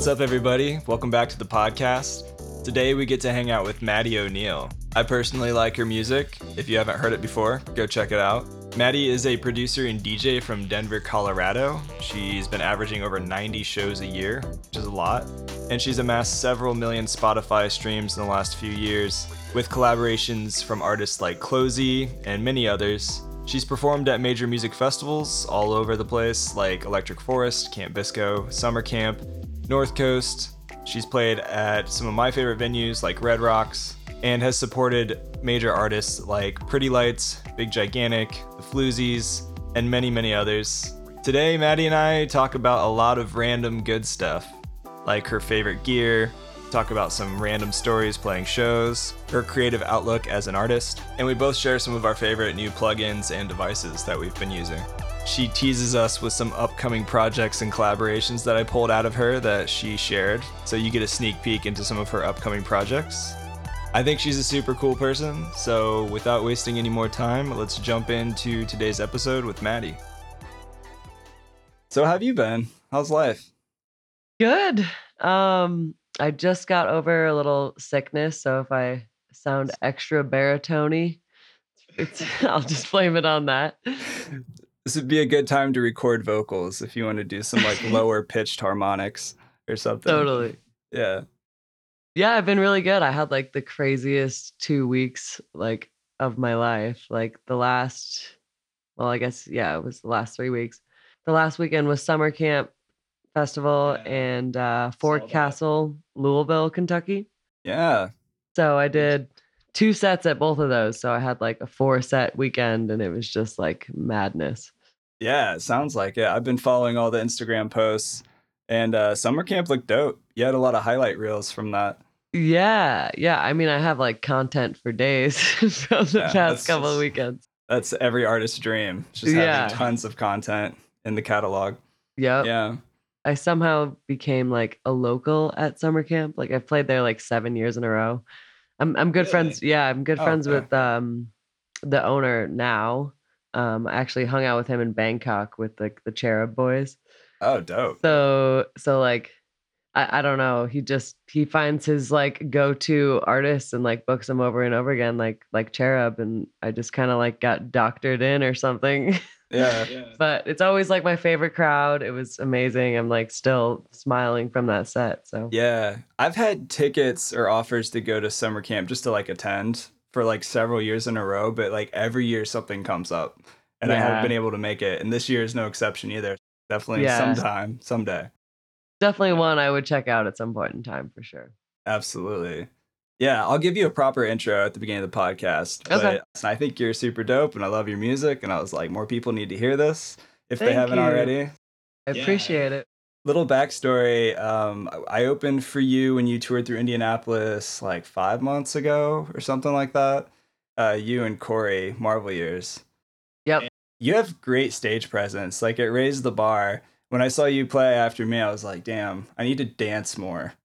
What's up, everybody? Welcome back to the podcast. Today we get to hang out with Maddy O'Neal. I personally like her music. If you haven't heard it before, go check it out. Maddie is a producer and DJ from Denver, Colorado. She's been averaging over 90 shows a year, which is a lot. And she's amassed several million Spotify streams in the last few years, with collaborations from artists like CloZee and many others. She's performed at major music festivals all over the place, like Electric Forest, Camp Bisco, Summer Camp, North Coast. She's played at some of my favorite venues like Red Rocks, and has supported major artists like Pretty Lights, Big Gigantic, The Floozies, and many, many others. Today, Maddy and I talk about a lot of random good stuff, like her favorite gear, talk about some random stories playing shows, her creative outlook as an artist, and we both share some of our favorite new plugins and devices that we've been using. She teases us with some upcoming projects and collaborations that I pulled out of her that she shared, so you get a sneak peek into some of her upcoming projects. I think she's a super cool person, so without wasting any more time, let's jump into today's episode with Maddy. So, how have you been? How's life? Good. Um, I just got over a little sickness, so if I sound extra baritone, I'll just blame it on that. This would be a good time to record vocals if you want to do some like lower pitched harmonics or something. Totally. Yeah. Yeah, I've been really good. I had like the craziest two weeks like of my life. Like the last, well, I guess yeah, it was the last three weeks. The last weekend was summer camp festival Yeah. and uh, Forecastle, Louisville, Kentucky. Yeah. So I did two sets at both of those. So I had like a four set weekend and it was just like madness. Yeah, it sounds like it. I've been following all the Instagram posts and uh, summer camp looked dope. You had a lot of highlight reels from that. Yeah. Yeah. I mean, I have like content for days from the Yeah, past couple of weekends. That's every artist's dream. Just Yeah. having tons of content in the catalog. Yep. Yeah. I somehow became like a local at summer camp. Like I've played there like seven years in a row. I'm I'm good Really? friends. Yeah, I'm good Oh, friends okay. with um the owner now. Um, I actually hung out with him in Bangkok with like the Cherub Boys. Oh, dope. So so like I, I don't know. He just he finds his like go to artists and like books them over and over again, like like Cherub, and I just kind of like got doctored in or something. Yeah. but it's always like my favorite crowd. It was amazing. I'm like still smiling from that set. So Yeah. I've had tickets or offers to go to summer camp just to like attend for like several years in a row, but like every year something comes up and I haven't been able to make it. And this year is no exception either. Definitely Yeah. sometime, someday. definitely one I would check out at some point in time for sure. Absolutely. Yeah, I'll give you a proper intro at the beginning of the podcast. Okay. But I think you're super dope and I love your music. And I was like, more people need to hear this if they haven't you. already. I Yeah. appreciate it. Little backstory um, I opened for you when you toured through Indianapolis like five months ago or something like that. Uh, you and Corey, Marvel Years. Yep. You have great stage presence. Like it raised the bar. When I saw you play after me, I was like, damn, I need to dance more.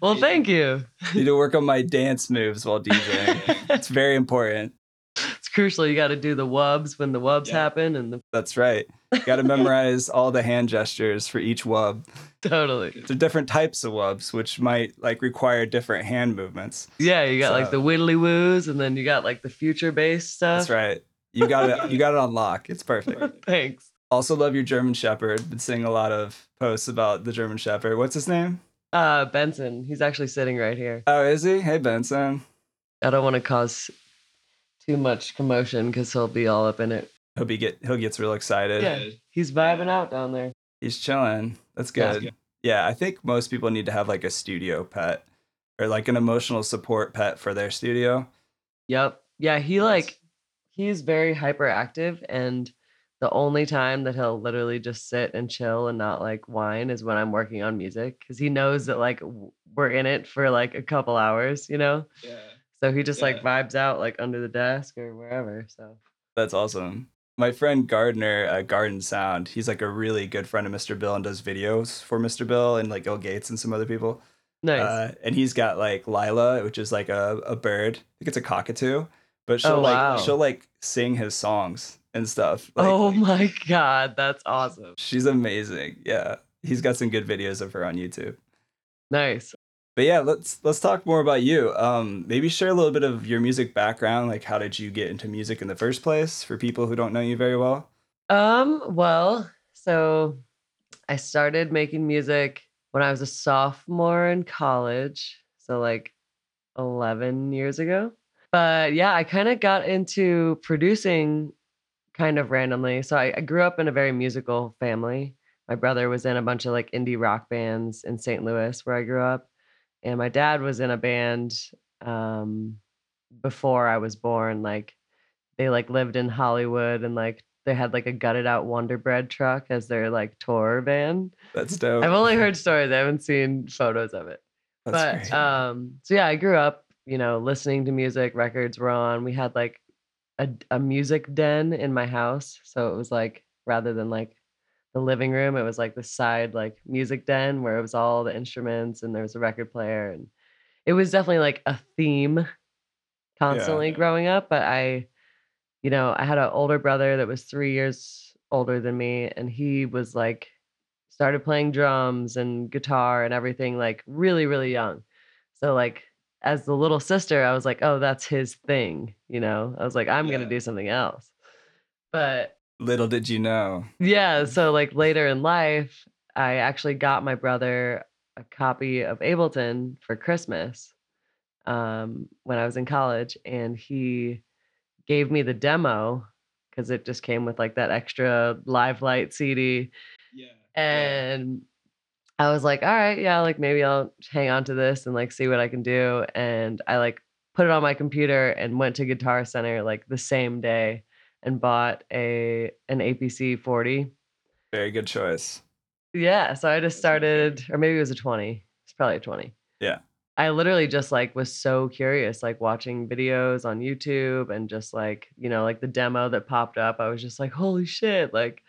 well, thank you. I need to work on my dance moves while DJing. it's very important. It's crucial. You got to do the wubs when the wubs Yeah. happen, and the That's right. You Got to memorize all the hand gestures for each wub. totally. There are different types of wubs, which might like require different hand movements. Yeah, you got like the widdly woos, and then you got like the future bass stuff. That's right. You got it. You got it on lock. It's perfect. Thanks. Also, love your German Shepherd. Been seeing a lot of posts about the German Shepherd. What's his name? Uh, Benson. He's actually sitting right here. Oh, is he? Hey, Benson. I don't want to cause too much commotion because he'll be all up in it. He'll be get. He'll gets real excited. Yeah. He's vibing out down there. He's chilling. That's Yeah. good. Yeah, I think most people need to have like a studio pet or like an emotional support pet for their studio. Yep. Yeah, he like he's very hyperactive and the only time that he'll literally just sit and chill and not like whine is when I'm working on music cuz he knows that like we're in it for like a couple hours, you know? Yeah. So he just like vibes out like under the desk or wherever. So That's awesome. My friend Gardner, uh, Garden Sound, he's like a really good friend of Mr. Bill and does videos for Mr. Bill and like Bill Gates and some other people. nice. Uh, and he's got like Lila, which is like a, a bird. I think it's a cockatoo, but she'll Oh, like wow. she'll like sing his songs and stuff. Like, oh my god, that's awesome. she's amazing. Yeah, he's got some good videos of her on YouTube. Nice. But yeah, let's let's talk more about you. Um, maybe share a little bit of your music background. Like, how did you get into music in the first place? For people who don't know you very well. Um. Well, so I started making music when I was a sophomore in college. So like eleven years ago. But yeah, I kind of got into producing kind of randomly. So I, I grew up in a very musical family. My brother was in a bunch of like indie rock bands in St. Louis where I grew up and my dad was in a band um, before I was born. Like they like lived in Hollywood and like they had like a gutted out Wonder Bread truck as their like tour van. That's dope. I've only heard stories. I haven't seen photos of it. That's but great. um, so yeah, I grew up, you know, listening to music. Records were on. We had like a a music den in my house, so it was like rather than like the living room. It was like the side like music den where it was all the instruments and there was a record player and it was definitely like a theme constantly growing up. But I, you know, I had an older brother that was three years older than me and he was like started playing drums and guitar and everything like really, really young. So like as the little sister, I was like, oh, that's his thing, you know. I was like, I'm gonna do something else. But Little did you know. yeah, so like later in life, I actually got my brother a copy of Ableton for Christmas um, when I was in college, and he gave me the demo because it just came with like that extra Live Lite CD. Yeah. And I was like, all right, yeah, like maybe I'll hang on to this and like see what I can do. And I like put it on my computer and went to Guitar Center like the same day and bought a an APC 40. Very good choice. Yeah, so I just started, or maybe it was a 20. It's probably a 20. Yeah. I literally just like was so curious, like watching videos on YouTube and just like, you know, like the demo that popped up. I was just like, holy shit. Like,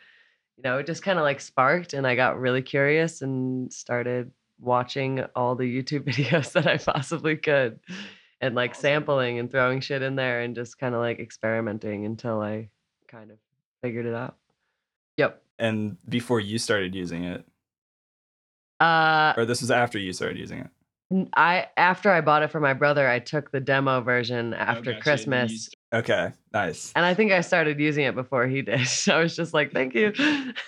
you know, it just kind of like sparked and I got really curious and started watching all the YouTube videos that I possibly could and like sampling and throwing shit in there and just kind of like experimenting until I kind of figured it out. Yep. And before you started using it, Uh or this was after you started using it. I after I bought it for my brother, I took the demo version after Christmas, Okay, nice. and I think I started using it before he did. So I was just like, "Thank you."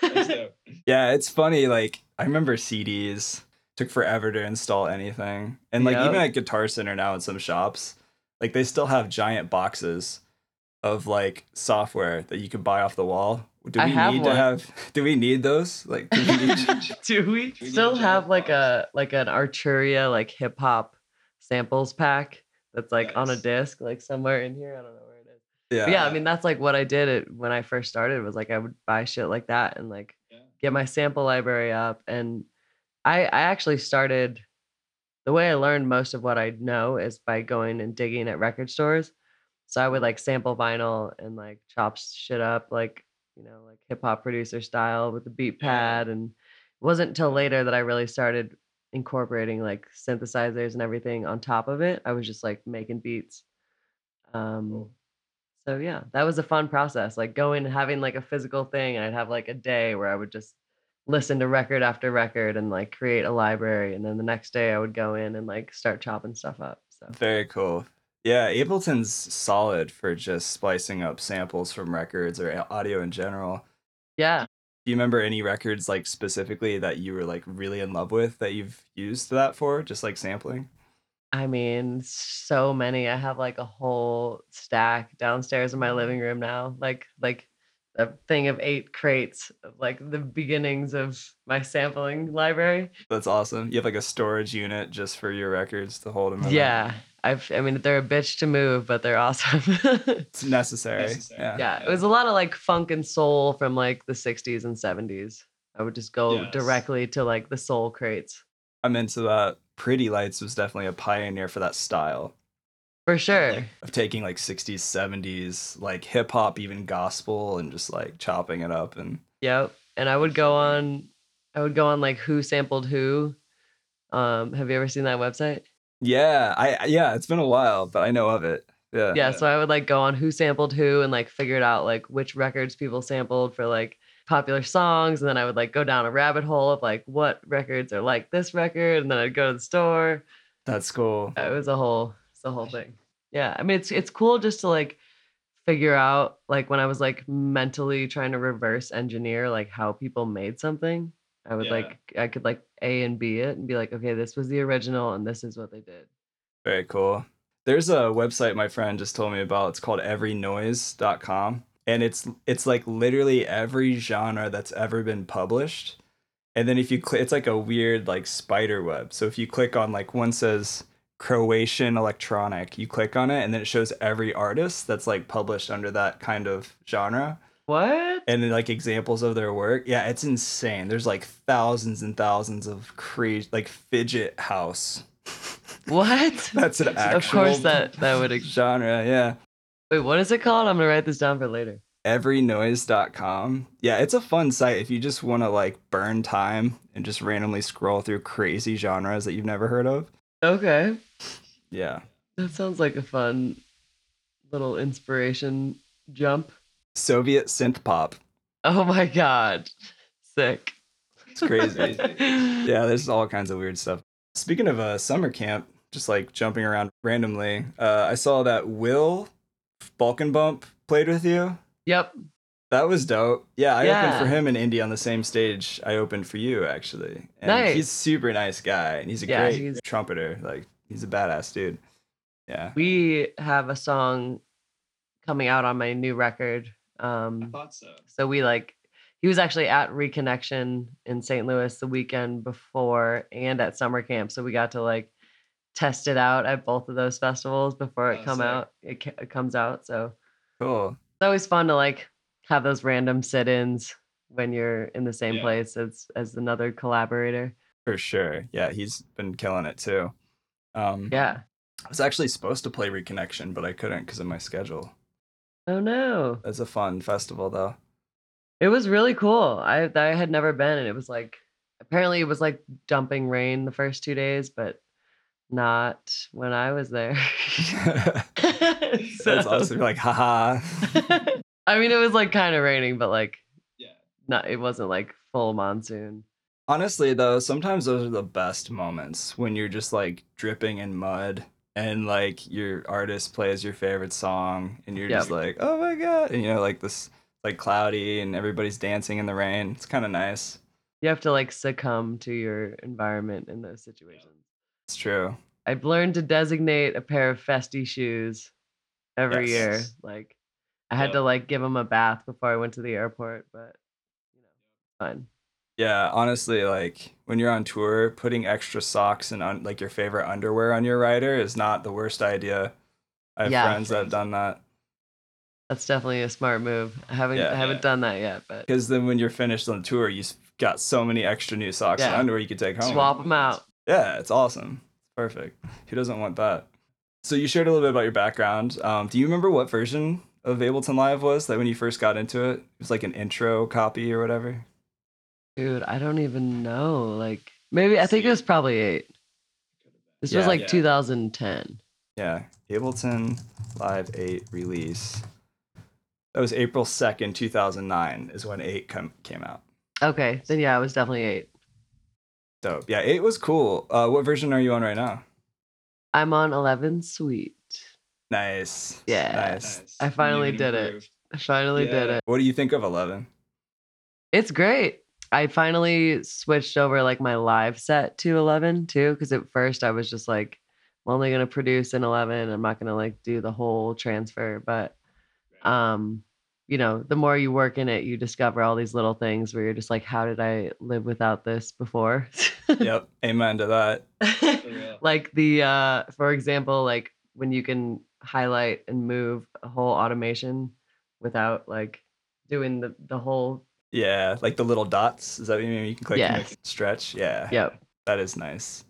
Yeah, it's funny. Like I remember CDs took forever to install anything, and like Yep. even at Guitar Center now in some shops, like they still have giant boxes of like software that you could buy off the wall. Do we have need to have? Do we need those? Like, do we need? Do we need still a have giant like box? a like an Arturia like hip hop samples pack that's like on a disc like somewhere in here? I don't know where it is. yeah, But yeah, I mean that's like what I did it when I first started was like I would buy shit like that and like Yeah. get my sample library up and I I actually started the way I learned most of what I know is by going and digging at record stores. So I would like sample vinyl and like chop shit up like, you know, like hip hop producer style with the beat pad and it wasn't until later that I really started incorporating like synthesizers and everything on top of it. I was just like making beats. Um Cool. so yeah, that was a fun process. Like going and having like a physical thing, and I'd have like a day where I would just listen to record after record and like create a library, and then the next day I would go in and like start chopping stuff up. So Very cool. Yeah, Ableton's solid for just splicing up samples from records or audio in general. yeah, Do you remember any records like specifically that you were like really in love with that you've used that for, just like sampling? I mean, so many. I have like a whole stack downstairs in my mm. living room now, like like a thing of eight crates of like the beginnings of my sampling library. That's awesome. You have like a storage unit just for your records to hold them. in. Yeah, I've. I mean, they're a bitch to move, but they're awesome. it's necessary. Necessary. Yeah. yeah, it was a lot of like funk and soul from like the 60s and 70s. I would just go Yes. directly to like the soul crates. I'm into that. Pretty Lights was definitely a pioneer for that style For sure. Like, of taking like 60s, 70s, like hip hop, even gospel, and just like chopping it up. And Yep. And I would go on I would go on like who sampled who. Um, have you ever seen that website? yeah, I yeah, it's been a while, but I know of it. Yeah. Yeah, Yeah. so I would like go on who sampled who and like figured out like which records people sampled for like popular songs, and then I would like go down a rabbit hole of like what records are like this record, and then I'd go to the store. That's cool. It was a whole, it's a whole thing. Yeah, I mean, it's it's cool just to like figure out like when I was like mentally trying to reverse engineer like how people made something. I would Yeah. like I could like A and B it and be like, okay, this was the original and this is what they did. Very cool. There's a website my friend just told me about. It's called everynoise.com and it's it's like literally every genre that's ever been published. And then if you click it's like a weird like spider web. So if you click on like one says Croatian electronic, you click on it and then it shows every artist that's like published under that kind of genre What? and then like examples of their work. Yeah, it's insane. There's like thousands and thousands of crazy like fidget house. What? That's an actual Of course that that would. Ex- genre, yeah. Wait, what is it called? I'm gonna write this down for later. everynoise.com. Yeah, it's a fun site if you just want to like burn time and just randomly scroll through crazy genres that you've never heard of. Okay, Yeah. that sounds like a fun little inspiration jump. Soviet synth pop. Oh my god, sick. It's crazy. yeah, there's all kinds of weird stuff. Speaking of uh, summer camp, just like jumping around randomly, uh, I saw that Will Balkan Bump played with you. Yep. That was dope. Yeah, I Yeah. opened for him and Indy on the same stage I opened for you actually. And Nice. he's super nice guy and he's a Yeah, great he's- trumpeter. Like he's a badass dude. Yeah. We have a song coming out on my new record. Um, thought so. so we like he was actually at Reconnection in St. Louis the weekend before and at summer camp. So we got to like test it out at both of those festivals before it Oh, come sick. out. It, it comes out. So Cool. it's always fun to like have those random sit-ins when you're in the same Yeah. place as as another collaborator. For sure. Yeah, he's been killing it too. Um Yeah. I was actually supposed to play Reconnection, but I couldn't because of my schedule. Oh no. It's a fun festival though. It was really cool. I I had never been, and it was like apparently it was like dumping rain the first two days, but not when I was there. That's So- awesome. You're like, haha. I mean, it was like kind of raining, but like Yeah. not. It wasn't like full monsoon. Honestly, though, sometimes those are the best moments when you're just like dripping in mud and like your artist plays your favorite song and you're just like, oh my god, and you know, like this like cloudy and everybody's dancing in the rain. It's kind of nice. You have to like succumb to your environment in those situations. It's true. I've learned to designate a pair of festy shoes every year. Like I had Yep. to like give him a bath before I went to the airport, but you know, fun. Yeah, honestly, like when you're on tour, putting extra socks and un- like your favorite underwear on your rider is not the worst idea. I have Yeah. friends that have done that That's definitely a smart move. I haven't Yeah. I haven't Yeah. done that yet, but because then when you're finished on tour, you got so many extra new socks and Yeah. underwear you could take home. swap them out. Yeah, it's awesome. It's perfect. Who doesn't want that? So you shared a little bit about your background. Um, do you remember what version of Ableton Live was that when you first got into it? It was like an intro copy or whatever. Dude, I don't even know. Like maybe I think it was probably eight. This was like Yeah. 2010. Yeah, Ableton Live 8 release. That was April 2nd, 2009 is when 8 come, came out. Okay, then yeah, it was definitely eight. Dope. Yeah, 8 was cool. Uh, what version are you on right now? I'm on 11 Sweet. Nice. Yeah. Nice. I finally did it. I finally did it. What do you think of 11? It's great. I finally switched over like my live set to 11 too, because at first I was just like, I'm only gonna produce in 11. I'm not gonna like do the whole transfer. But um, you know, the more you work in it, you discover all these little things where you're just like, how did I live without this before? yep. Amen to that. like the uh, for example, like when you can highlight and move a whole automation without like doing the the whole Yeah, like the little dots. Is that what you mean? You can click and it stretch. Yeah. yep That is nice.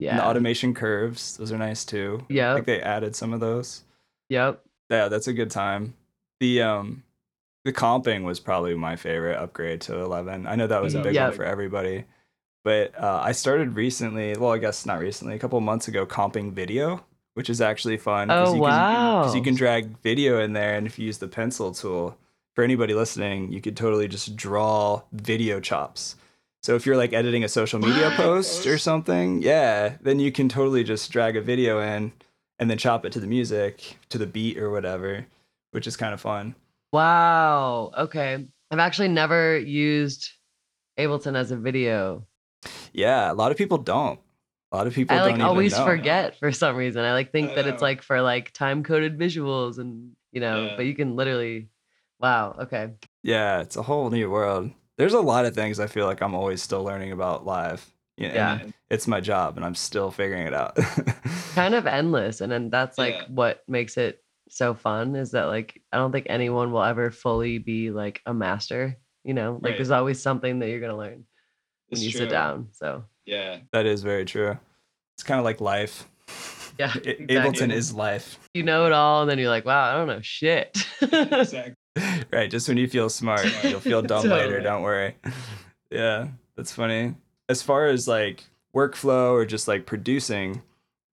And yeah the automation curves, those are nice too. yeah I yep think they added some of those. yep Yeah, that's a good time. The um the comping was probably my favorite upgrade to 11. I know that was a Mhm. big Yeah. one for everybody. But uh, I started recently, well, I guess not recently, a couple months ago, comping video, which is actually fun. Oh, you Can, 'cause you can drag video in there, and if you use the pencil tool, for anybody listening, you could totally just draw video chops. So if you're like editing a social media post or something, yeah, then you can totally just drag a video in and then chop it to the music, to the beat or whatever, which is kind of fun. Wow. Okay. I've actually never used Ableton as a video. Yeah, a lot of people don't. A lot of people I don't like even always know. forget for some reason. I like think I that it's like for like time coded visuals and you know, Yeah. but you can literally wow, okay. Yeah, it's a whole new world. There's a lot of things I feel like I'm always still learning about live. You know, Yeah. it's my job and I'm still figuring it out. Kind of endless. And then that's like Yeah. what makes it so fun is that like I don't think anyone will ever fully be like a master. You know, like Right. there's always something that you're gonna learn when It's you true. sit down. So Yeah. that is very true. It's kind of like life. yeah. I- exactly. Ableton is life. you know it all, and then you're like, wow, I don't know shit. exactly. right. Just when you feel smart, you'll feel dumb later. Don't worry. Yeah, that's funny. As far as like workflow or just like producing,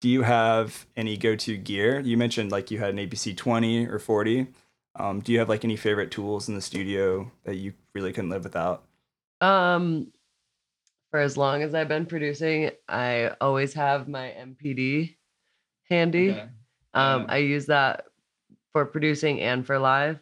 do you have any go to gear? You mentioned like you had an APC 20 or 40. Um, do you have like any favorite tools in the studio that you really couldn't live without? Um, for as long as I've been producing, I always have my MPD handy. Okay. Um, Yeah. I use that for producing and for live.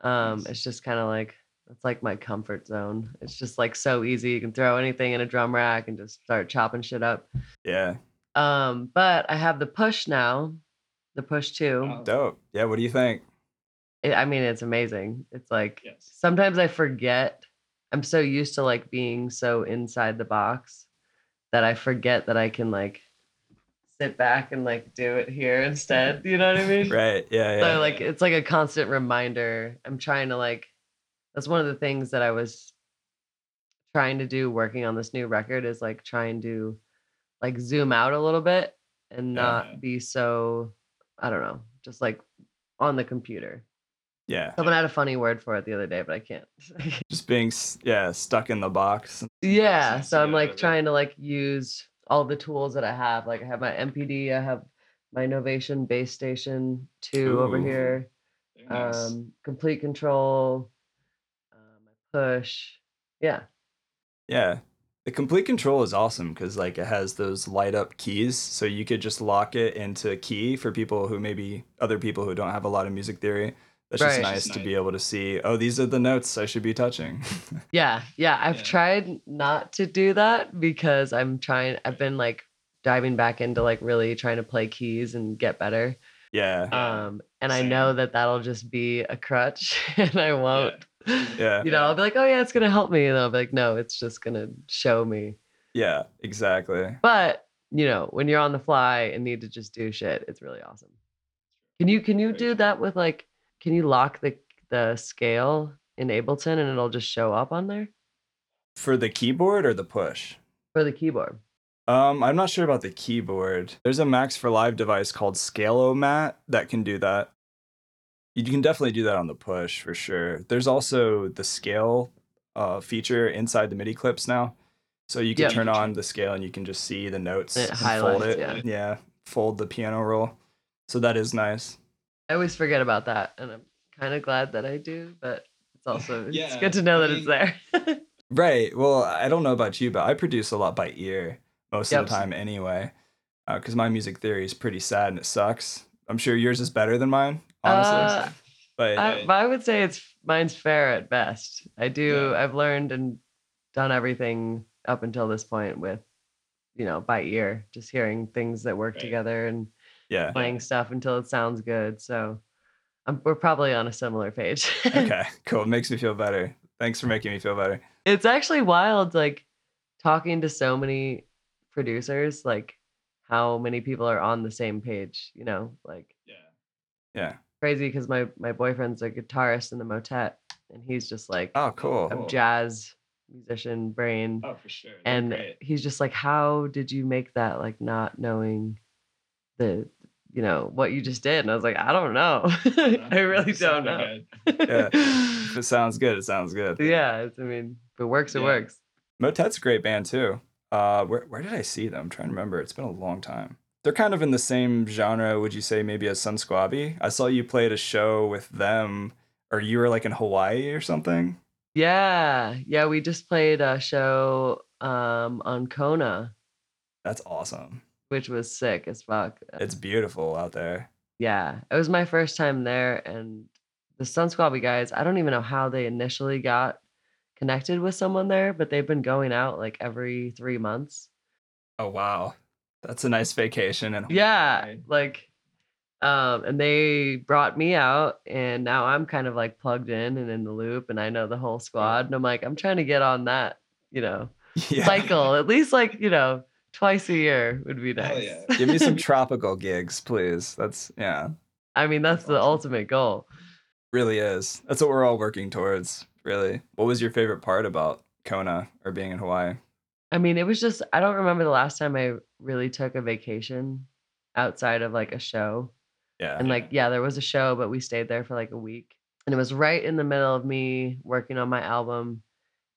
Um, Nice. it's just kind of like it's like my comfort zone. It's just like so easy. You can throw anything in a drum rack and just start chopping shit up. Yeah, Um, but I have the push now, the push two. Oh, dope. Yeah, what do you think? It, I mean, it's amazing. It's like Yes. sometimes I forget. I'm so used to like being so inside the box that I forget that I can like sit back and like do it here instead. You know what I mean? Right. Yeah. Yeah. So like it's like a constant reminder. I'm trying to like that's one of the things that I was trying to do working on this new record is like trying to like zoom out a little bit and Yeah. not be so I don't know, just like on the computer. Yeah. Someone had a funny word for it the other day, but I can't. Just being yeah stuck in the box. yeah, so I'm like trying to like use all the tools that I have. Like I have my MPD, I have my Novation Bass Station 2 over here. Nice. um, Komplete Kontrol, uh, my push. Yeah, Yeah. The Komplete Kontrol is awesome because like it has those light up keys, so you could just lock it into key for people who maybe other people who don't have a lot of music theory. That's just nice Just to nice. be able to see. Oh, these are the notes I should be touching. yeah, yeah. I've Yeah. tried not to do that because I'm trying. I've been like diving back into like really trying to play keys and get better. yeah, Yeah, Um, and I know that that'll just be a crutch, and I won't. yeah, You know, I'll be like, oh yeah, it's gonna help me, and I'll be like, no, it's just gonna show me. yeah, exactly. But you know, when you're on the fly and need to just do shit, it's really awesome. Can you can you do that with like can you lock the the scale in Ableton and it'll just show up on there For the keyboard or the push? for the keyboard? Um, I'm not sure about the keyboard. There's a Max for Live device called Scalomat that can do that. You can definitely do that on the push for sure. There's also the scale uh, feature inside the MIDI clips now. So you can Yep. turn on the scale and you can just see the notes It and highlights, fold it. yeah. yeah, fold the piano roll. So that is nice. I always forget about that, and I'm kind of glad that I do, but it's also it's good to know I that it's there. Right. Well, I don't know about you, but I produce a lot by ear most of the time anyway. Because my music theory is pretty sad and it sucks. I'm sure yours is better than mine, honestly. Uh, but I, but I would say it's mine's fair at best. I do. Yeah. I've learned and done everything up until this point with, you know, by ear, just hearing things that work Right. together and yeah. playing stuff until it sounds good. So, I'm, we're probably on a similar page. Okay, cool. It makes me feel better. Thanks for making me feel better. it's actually wild, like talking to so many producers, like how many people are on the same page. You know, like Yeah. Yeah. crazy because my my boyfriend's a guitarist in the motet, and he's just like Oh, cool. a cool. jazz musician brain. Oh, for sure. They're and great. he's just like how did you make that like not knowing the you know what you just did and i was like i don't know i really don't know Yeah. If it sounds good, it sounds good. yeah it's, i mean if it works it Yeah. works Motet's a great band too. Uh, where where did I see them? I'm trying to remember. It's been a long time. They're kind of in the same genre, would you say, maybe as Sunsquabi? I saw you play at a show with them or you were like in Hawaii or something. Yeah, yeah. We just played a show um, on Kona, That's awesome. Which was sick as fuck. It's beautiful out there. Yeah, it was my first time there, and the Sunsquabi guys. I don't even know how they initially got connected with someone there, but they've been going out like every three months. Oh wow, that's a nice vacation and Yeah, like, um, and they brought me out, and now I'm kind of like plugged in and in the loop, and I know the whole squad, and I'm like, I'm trying to get on that, you know, yeah. cycle at least like you know twice a year would be nice. yeah. Give me some tropical gigs, please. That's yeah, I mean, that's the Awesome. ultimate goal. really is. That's what we're all working towards. Really. What was your favorite part about Kona or being in Hawaii? I mean, it was just I don't remember the last time I really took a vacation outside of like a show. Yeah. And like, yeah, there was a show, but we stayed there for like a week. And it was right in the middle of me working on my album.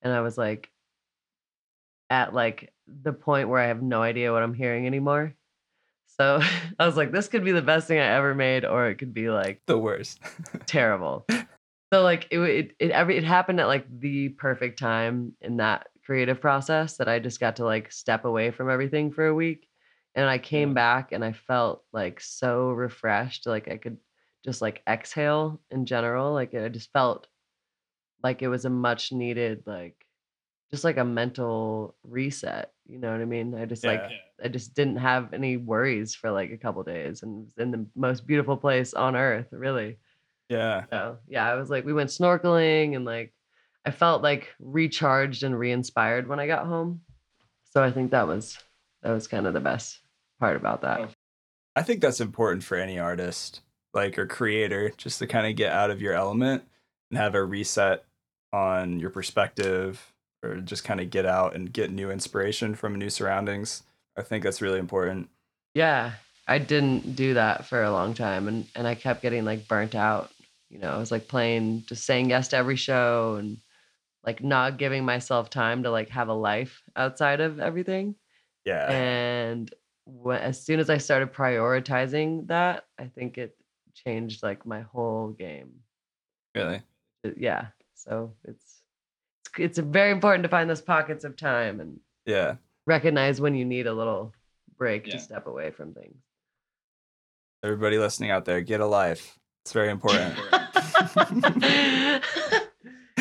And I was like at like the point where I have no idea what I'm hearing anymore. So I was like, this could be the best thing I ever made, or it could be like the worst. terrible. So like it it it every it happened at like the perfect time in that creative process that I just got to like step away from everything for a week. And I came back and I felt like so refreshed, like I could just like exhale in general. Like I just felt like it was a much needed like just like a mental reset. You know what I mean? I just like Yeah. I just didn't have any worries for like a couple days and was in the most beautiful place on earth, really. Yeah. So yeah, I was like, we went snorkeling and like I felt like recharged and re-inspired when I got home. So I think that was that was kind of the best part about that. Oh, I think that's important for any artist, like or creator, just to kind of get out of your element and have a reset on your perspective or just kind of get out and get new inspiration from new surroundings. I think that's really important. Yeah, I didn't do that for a long time and and I kept getting like burnt out. You know, I was like playing just saying yes to every show and like not giving myself time to like have a life outside of everything. Yeah. and when, as soon as I started prioritizing that, I think it changed like my whole game. really. Uh, Yeah, so it's it's, it's very important to find those pockets of time and Yeah. recognize when you need a little break Yeah. to step away from things. Everybody listening out there, get a life. It's very important.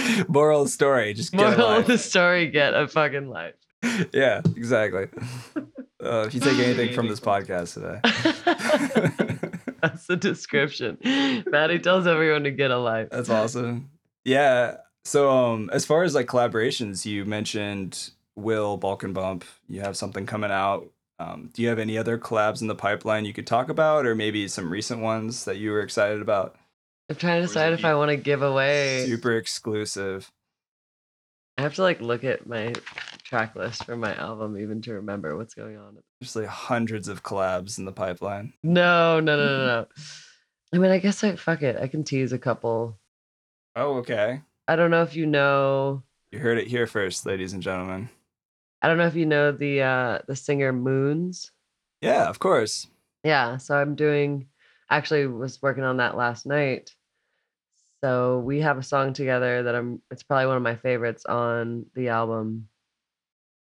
Moral of the story, just get a Moral of the story: Get a fucking life. yeah, exactly. Uh, if you take anything from this podcast today. That's the description. Maddy tells everyone to get a life. That's awesome. Yeah. So um as far as like collaborations, you mentioned Will Balkan Bump. You have something coming out. Um, do you have any other collabs in the pipeline you could talk about, or maybe some recent ones that you were excited about? I'm trying to Or is it decide if I want to give away. Super exclusive. I have to like look at my track list for my album even to remember what's going on. There's like hundreds of collabs in the pipeline. No, no, no, no, no. I mean, I guess I fuck it. I can tease a couple. Oh, okay. I don't know if you know. You heard it here first, ladies and gentlemen. I don't know if you know the uh the singer Moons. Yeah, of course. Yeah, so I'm doing. Actually, was working on that last night. So we have a song together that I'm. It's probably one of my favorites on the album.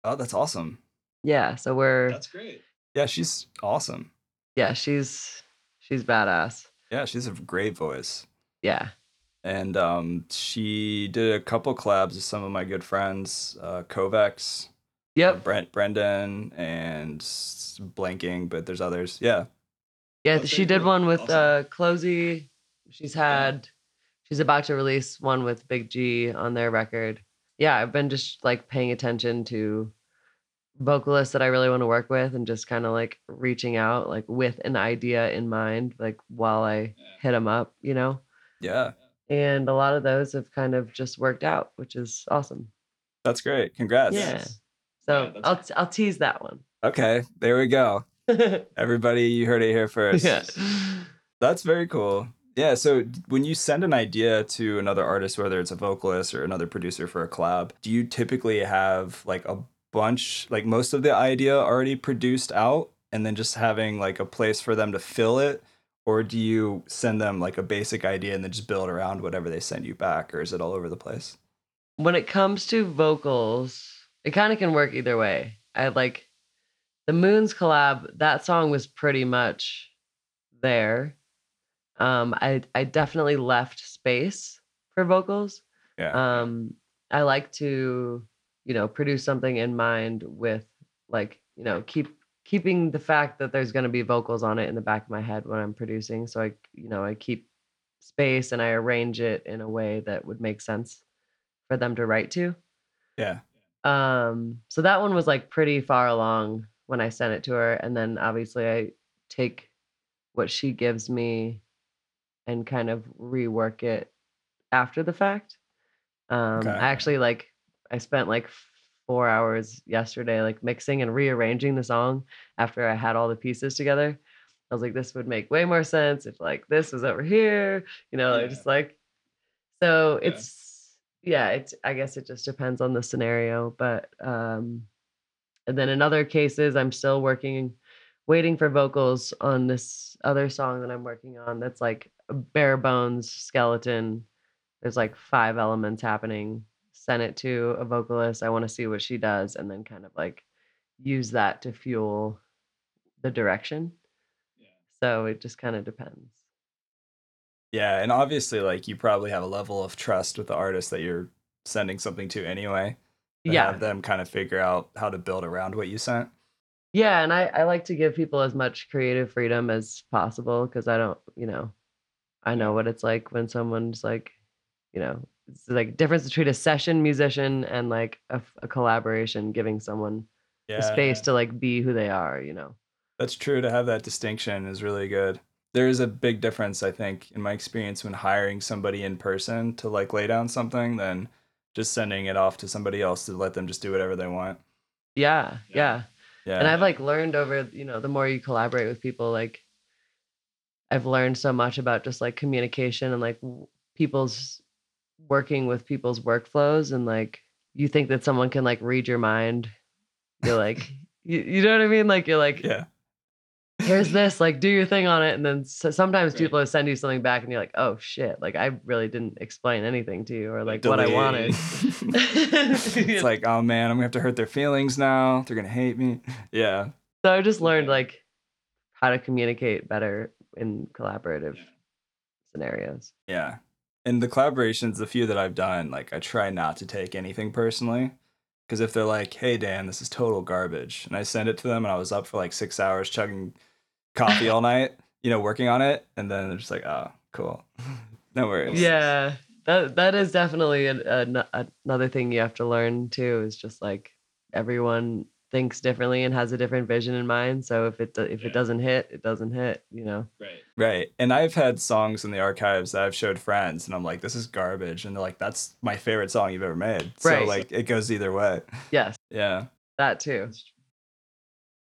Oh, that's awesome. Yeah, so we're. That's great. Yeah, she's awesome. yeah, she's she's badass. Yeah, she's a great voice. Yeah, and um, she did a couple collabs with some of my good friends, uh, Kovacs, uh, yep. Brent, Brendan, and blanking, but there's others. Yeah, Yeah, That's she did cool. one with Awesome. uh CloZee. She's had she's about to release one with Big G on their record. Yeah, I've been just like paying attention to vocalists that I really want to work with and just kind of like reaching out like with an idea in mind like while I Yeah. hit them up, you know. yeah, And a lot of those have kind of just worked out, which is awesome. that's great. Congrats. Yeah. So Yeah, I'll great. I'll tease that one. Okay, there we go. Everybody, you heard it here first. yeah. That's very cool. Yeah, so when you send an idea to another artist, whether it's a vocalist or another producer for a collab, do you typically have like a bunch, like most of the idea already produced out, and then just having like a place for them to fill it? Or do you send them like a basic idea and then just build around whatever they send you back, or is it all over the place? when it comes to vocals, it kind of can work either way. I like the Moons collab, that song was pretty much there. Um, I I definitely left space for vocals. Yeah. Um, I like to, you know, produce something in mind with like, you know, keep keeping the fact that there's going to be vocals on it in the back of my head when I'm producing. So I, you know, I keep space and I arrange it in a way that would make sense for them to write to. yeah. Um, so that one was like pretty far along when I sent it to her, and then obviously I take what she gives me and kind of rework it after the fact. Um, Okay. I actually like I spent like four hours yesterday like mixing and rearranging the song after I had all the pieces together. I was like, this would make way more sense if like this was over here, you know, Yeah. just like so Yeah. it's yeah, it's I guess it just depends on the scenario. But um and then in other cases I'm still working waiting for vocals on this other song that I'm working on that's like a bare bones skeleton. There's like five elements happening. Send it to a vocalist. I want to see what she does and then kind of like use that to fuel the direction. Yeah. So it just kind of depends. Yeah, and obviously, like you probably have a level of trust with the artist that you're sending something to anyway. to Yeah. have them kind of figure out how to build around what you sent. Yeah, and I, I like to give people as much creative freedom as possible because I don't, you know, I know what it's like when someone's like, you know, like difference between a session musician and like a collaboration, giving someone Yeah, the space to like be who they are, you know. that's true. To have that distinction is really good. There is a big difference, I think, in my experience when hiring somebody in person to like lay down something than just sending it off to somebody else to let them just do whatever they want. Yeah, Yeah. yeah. Yeah, And I've like learned over, you know, the more you collaborate with people, like I've learned so much about just like communication and like people's working with people's workflows and like you think that someone can like read your mind. You're like, you, you know what I mean? Like you're like, yeah, here's this, like do your thing on it. And then so, sometimes Right. people send you something back and you're like, oh shit, like I really didn't explain anything to you or like what I wanted. it's like, oh man, I'm gonna have to hurt their feelings now. They're gonna hate me. Yeah, so I just learned like how to communicate better in collaborative scenarios. yeah. And the collaborations, the few that I've done, like I try not to take anything personally. Because if they're like, hey Dan, this is total garbage, and I send it to them and I was up for like six hours chugging coffee all night, you know, working on it, and then they're just like, oh, cool. No worries. Yeah, that that is definitely an, an, another thing you have to learn too. Is just like everyone thinks differently and has a different vision in mind. So if it if Yeah. it doesn't hit, it doesn't hit. You know. Right. Right. And I've had songs in the archives that I've showed friends and I'm like, this is garbage. And they're like, that's my favorite song you've ever made. Right. So like it goes either way. Yes, Yeah. that too.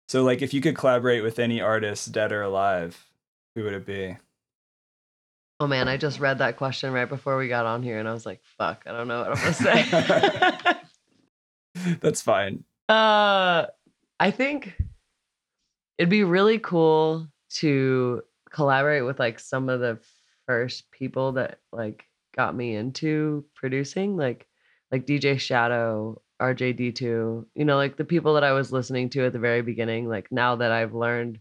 So like if you could collaborate with any artist, dead or alive, who would it be? Oh man, I just read that question right before we got on here, and I was like, "Fuck, I don't know what I'm gonna say." That's fine. Uh, I think it'd be really cool to collaborate with like some of the first people that like got me into producing, like like DJ Shadow, RJD2, you know, like the people that I was listening to at the very beginning. Like now that I've learned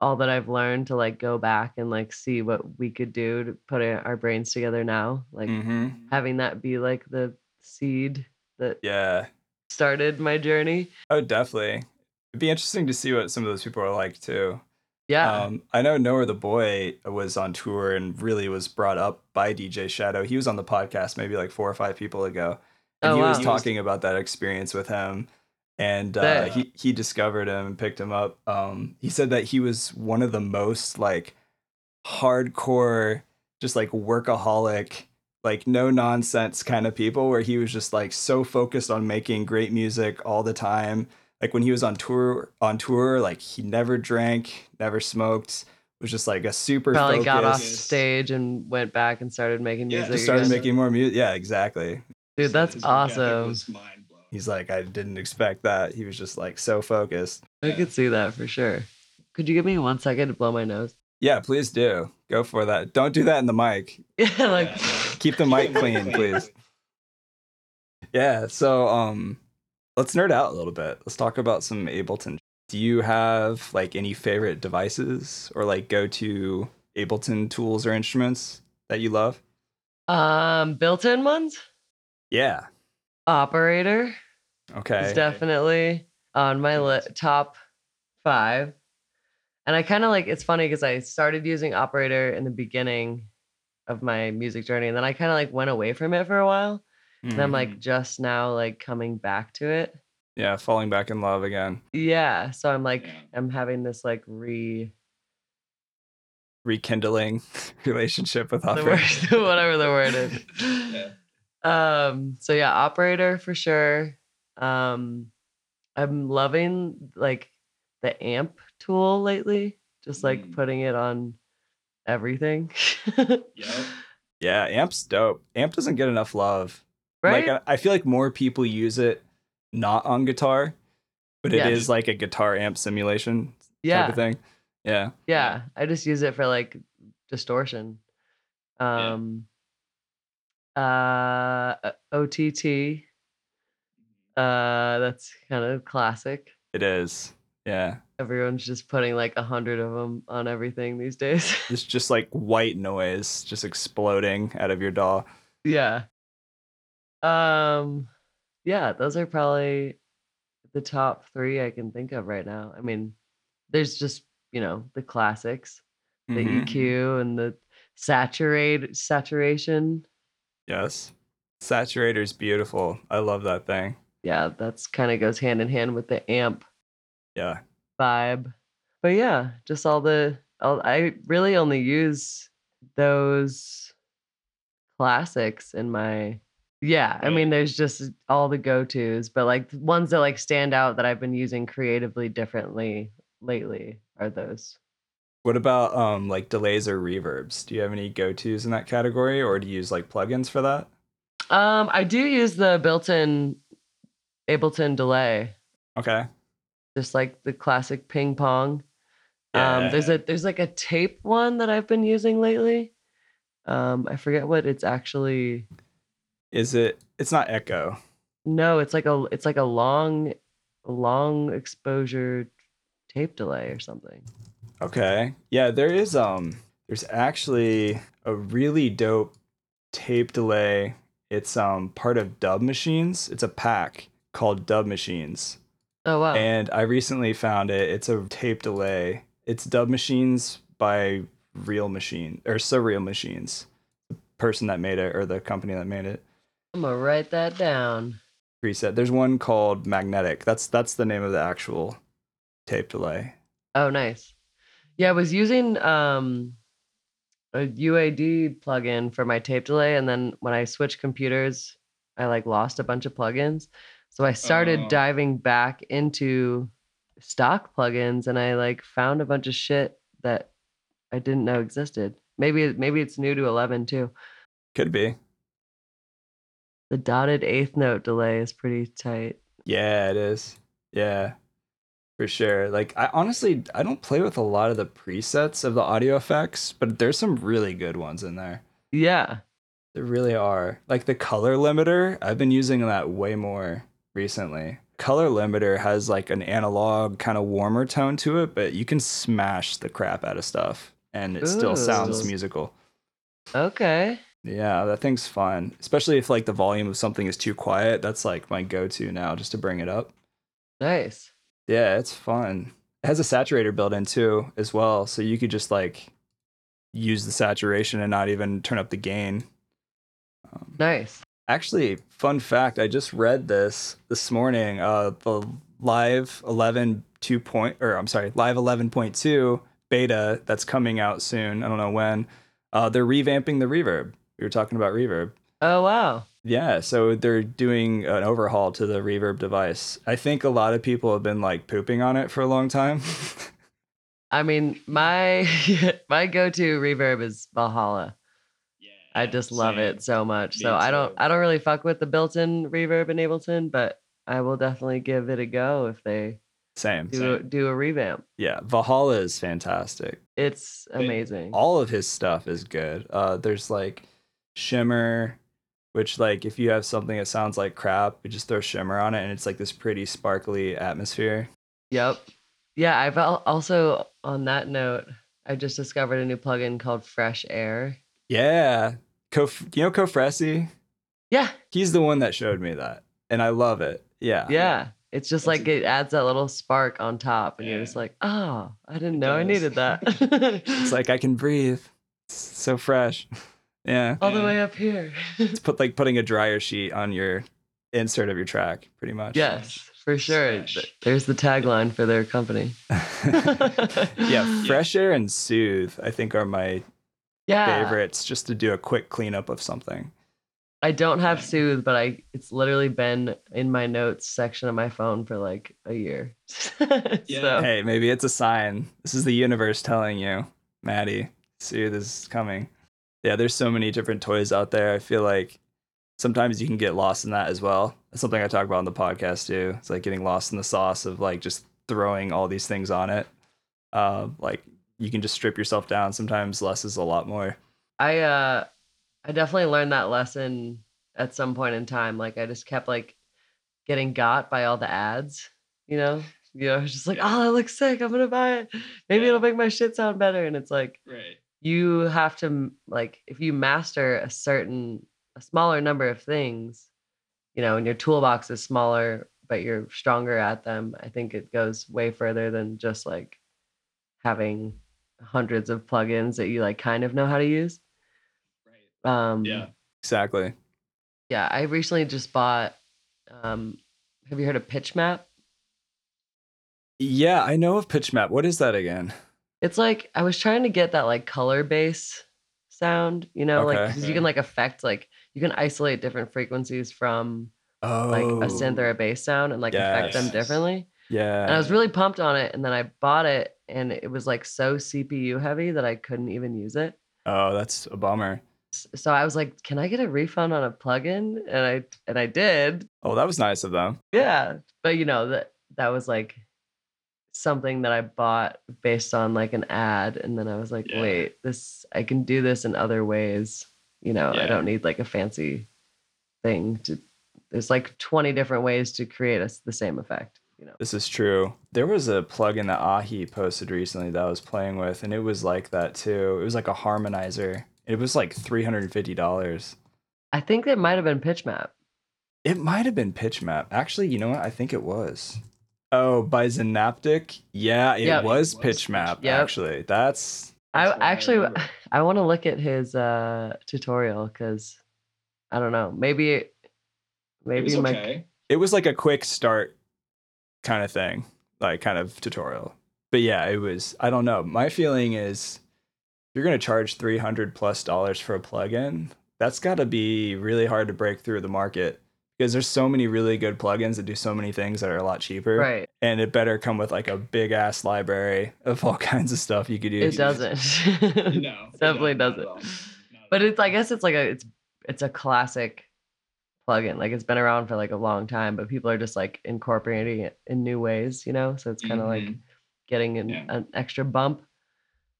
all that I've learned to like go back and like see what we could do to put our brains together now, like Mm-hmm. having that be like the seed that Yeah. Started my journey. Oh, definitely. It'd be interesting to see what some of those people are like too. Yeah. Um, I know Noah the Boy was on tour and really was brought up by DJ Shadow. He was on the podcast maybe like four or five people ago. And Oh, he was wow. talking about that experience with him. And uh, he, he discovered him and picked him up. Um, he said that he was one of the most like hardcore, just like workaholic, like no nonsense kind of people where he was just like so focused on making great music all the time like when he was on tour on tour like he never drank never smoked was just like a super Probably got off stage and went back and started making Yeah, music. just started again. making more music yeah exactly Dude, that's His awesome. was he's like i didn't expect that he was just like so focused I could see that for sure. Could you give me one second to blow my nose? Yeah, please do. Go for that. Don't do that in the mic. Yeah, like Keep the mic clean, please. Yeah, so um let's nerd out a little bit. Let's talk about some Ableton. Do you have like any favorite devices or like go-to Ableton tools or instruments that you love? um built-in ones. Yeah. Operator Okay. is definitely on my li- top five. And I kind of like it's funny because I started using Operator in the beginning of my music journey, and then I kind of like went away from it for a while, and I'm like just now like coming back to it. yeah, falling back in love again. Yeah, so I'm like Yeah. I'm having this like re Rekindling relationship with the word whatever the word is. Yeah. Um so yeah, operator for sure. Um I'm loving like the amp tool lately, just like Mm. putting it on everything. Yep. Yeah, Amp's dope. Amp doesn't get enough love. right? Like I, I feel like more people use it not on guitar, but it is Yes. like a guitar amp simulation type of thing. Yeah. Yeah. I just use it for like distortion. Yeah. Um uh OTT. Uh that's kind of classic. It is. Yeah. Everyone's just putting like a hundred of them on everything these days. It's just like white noise just exploding out of your DAW. yeah. Um yeah, those are probably the top 3 I can think of right now. I mean, there's just, you know, the classics, the Mhm. EQ and the saturate saturation. Yes. Saturator's beautiful. I love that thing. Yeah, that's kind of goes hand in hand with the amp Yeah. Vibe. But yeah, just all the all, I really only use those classics in my yeah, I mean there's just all the go-tos, but like ones that like stand out that I've been using creatively differently lately are those. What about um like delays or reverbs? Do you have any go-tos in that category or do you use like plugins for that? Um I do use the built-in Ableton delay, Okay. Just like the classic ping pong. Um there's a there's like a tape one that I've been using lately. Um I forget what it's actually Is it it's not echo. No, it's like a it's like a long long exposure tape delay or something. Okay. Yeah, there is um there's actually a really dope tape delay. It's um part of Dub Machines. It's a pack called Dub Machines. Oh wow. And I recently found it. It's a tape delay. It's Dub Machines by Real Machine or Surreal Machines. The person that made it or the company that made it. I'm gonna write that down. Preset. There's one called Magnetic. That's that's the name of the actual tape delay. Oh nice. Yeah, I was using um a UAD plugin for my tape delay and then when I switched computers, I like lost a bunch of plugins. So I started Oh. diving back into stock plugins and I like found a bunch of shit that I didn't know existed. Maybe maybe it's new to 11 too. Could be. The dotted eighth note delay is pretty tight. Yeah, it is. Yeah. For sure. Like I honestly I don't play with a lot of the presets of the audio effects, but there's some really good ones in there. Yeah. There really are. Like the color limiter, I've been using that way more recently. Color limiter has like an analog kind of warmer tone to it, but you can smash the crap out of stuff and it still sounds Ooh. musical. Okay. Yeah, that thing's fun. Especially if like the volume of something is too quiet. That's like my go-to now just to bring it up. Nice. Yeah, it's fun. It has a saturator built in too, as well. So you could just like use the saturation and not even turn up the gain. Um, Nice. Actually, fun fact: I just read this this morning. Uh, the Live 11 2 point, or I'm sorry, Live 11.2 beta that's coming out soon. I don't know when. Uh, they're revamping the reverb. We were talking about reverb. Oh wow. Yeah, so they're doing an overhaul to the reverb device. I think a lot of people have been like pooping on it for a long time. I mean, my my go-to reverb is Valhalla. I just love same. it so much. Me So I don't too. I don't really fuck with the built-in reverb in Ableton, but I will definitely give it a go if they Same. do a, do a revamp. Yeah, Valhalla is fantastic. It's amazing. All of his stuff is good. Uh, there's like Shimmer, which like if you have something that sounds like crap, you just throw Shimmer on it, and it's like this pretty sparkly atmosphere. Yep. Yeah, I've al- also on that note, I just discovered a new plugin called Fresh Air. Yeah, Kof- you know Kofresi? Yeah, He's the one that showed me that, and I love it. Yeah. yeah. It's just That's like a- it adds that little spark on top, and you're just like, oh, I didn't know I needed that. It's like I can breathe. It's so fresh. Yeah. all the Yeah. way up here. It's put like putting a dryer sheet on your insert of your track, pretty much. yes, for sure. Fresh. There's the tagline for their company. yeah, fresh air and soothe, I think, are my Yeah. favorites just to do a quick cleanup of something. I don't have Yeah. Soothe, but I it's literally been in my notes section of my phone for like a year. Yeah. so Hey, maybe it's a sign. This is the universe telling you, Maddy, soothe is coming. Yeah, there's so many different toys out there. I feel like sometimes you can get lost in that as well. That's something I talk about on the podcast too. It's like getting lost in the sauce of like just throwing all these things on it. Uh, like you can just strip yourself down. Sometimes less is a lot more. I uh I definitely learned that lesson at some point in time. Like I just kept like getting got by all the ads, you know? You know, I was just like, oh, that looks sick. I'm gonna buy it. Maybe Yeah. it'll make my shit sound better. And it's like Right. you have to like if you master a certain a smaller number of things, you know, and your toolbox is smaller, but you're stronger at them, I think it goes way further than just like having hundreds of plugins that you like kind of know how to use. Right. Um Yeah. Exactly. yeah, I recently just bought um have you heard of PitchMap? Yeah, I know of PitchMap. What is that again? It's like I was trying to get that like color base sound, you know, like Okay. 'cause you can like affect like you can isolate different frequencies from Oh, like a synth or a bass sound and like affect them Yes. differently. Yeah. And I was really pumped on it and then I bought it and it was like so CPU heavy that I couldn't even use it. oh, that's a bummer. So I was like, "Can I get a refund on a plugin?" And I and I did. Oh, that was nice of them. Yeah. But you know, that that was like something that I bought based on like an ad and then I was like, Yeah. "Wait, this I can do this in other ways." You know, I don't need like a fancy thing to there's like 20 different ways to create a the same effect, you know. This is true. There was a plugin that Ahi posted recently that I was playing with, and it was like that too. It was like a harmonizer. It was like three hundred and fifty dollars. I think it might have been PitchMap. It might have been PitchMap. Actually, you know what? I think it was. Oh, by Zynaptiq. Yeah, it Yep. was It was PitchMap. Yep. Actually, that's I That's I actually remember. I want to look at his uh tutorial because I don't know. Maybe It maybe was my okay. it was like a quick start kind of thing, like kind of tutorial. But yeah, it was. I don't know. My feeling is, if you're gonna charge three hundred plus dollars for a plugin, that's got to be really hard to break through the market because there's so many really good plugins that do so many things that are a lot cheaper. right. And it better come with like a big ass library of all kinds of stuff you could use. It doesn't. No. Definitely no, doesn't. at all. Not at But it's I guess it's like a it's it's a classic plugin. Like it's been around for like a long time, but people are just like incorporating it in new ways, you know? So it's kind of like Mhm. getting an, Yeah. an extra bump.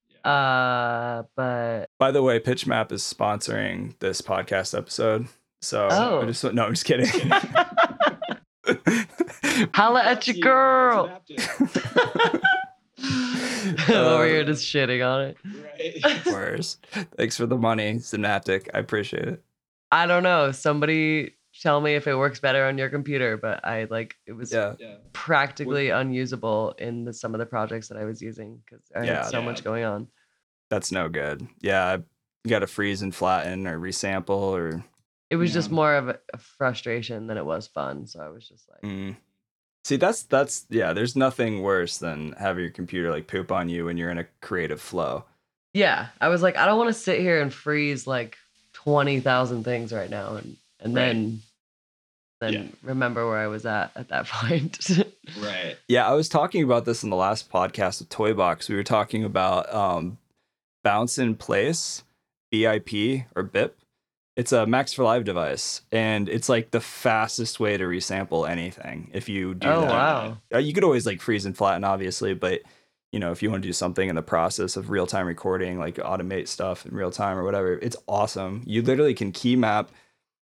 Yeah. Uh but By the way, PitchMap is sponsoring this podcast episode. So Oh. I just no, I'm just kidding. holla at your you girl. Over Uh, here just shitting on it. Right. Worse. Thanks for the money, Zynaptiq. I appreciate it. I don't know. Somebody tell me if it works better on your computer, but I like it was Yeah. yeah. practically unusable in the, some of the projects that I was using because I Yeah. had so Yeah. much going on. That's no good. Yeah. You got to freeze and flatten or resample or. It was just more of a, a frustration than it was fun. So I was just like, Mm. See, that's, that's, yeah, there's nothing worse than having your computer like poop on you when you're in a creative flow. yeah, I was like, I don't want to sit here and freeze like twenty thousand things right now, and and Right. then then Yeah. remember where I was at at that point. Right. Yeah. I was talking about this in the last podcast with Toybox. We were talking about um, bounce in place, BIP or BIP. It's a Max for Live device, and it's like the fastest way to resample anything. If you do Oh that, wow. Uh, you could always like freeze and flatten, obviously, but you know if you want to do something in the process of real time recording, like automate stuff in real time or whatever, it's awesome. You literally can key map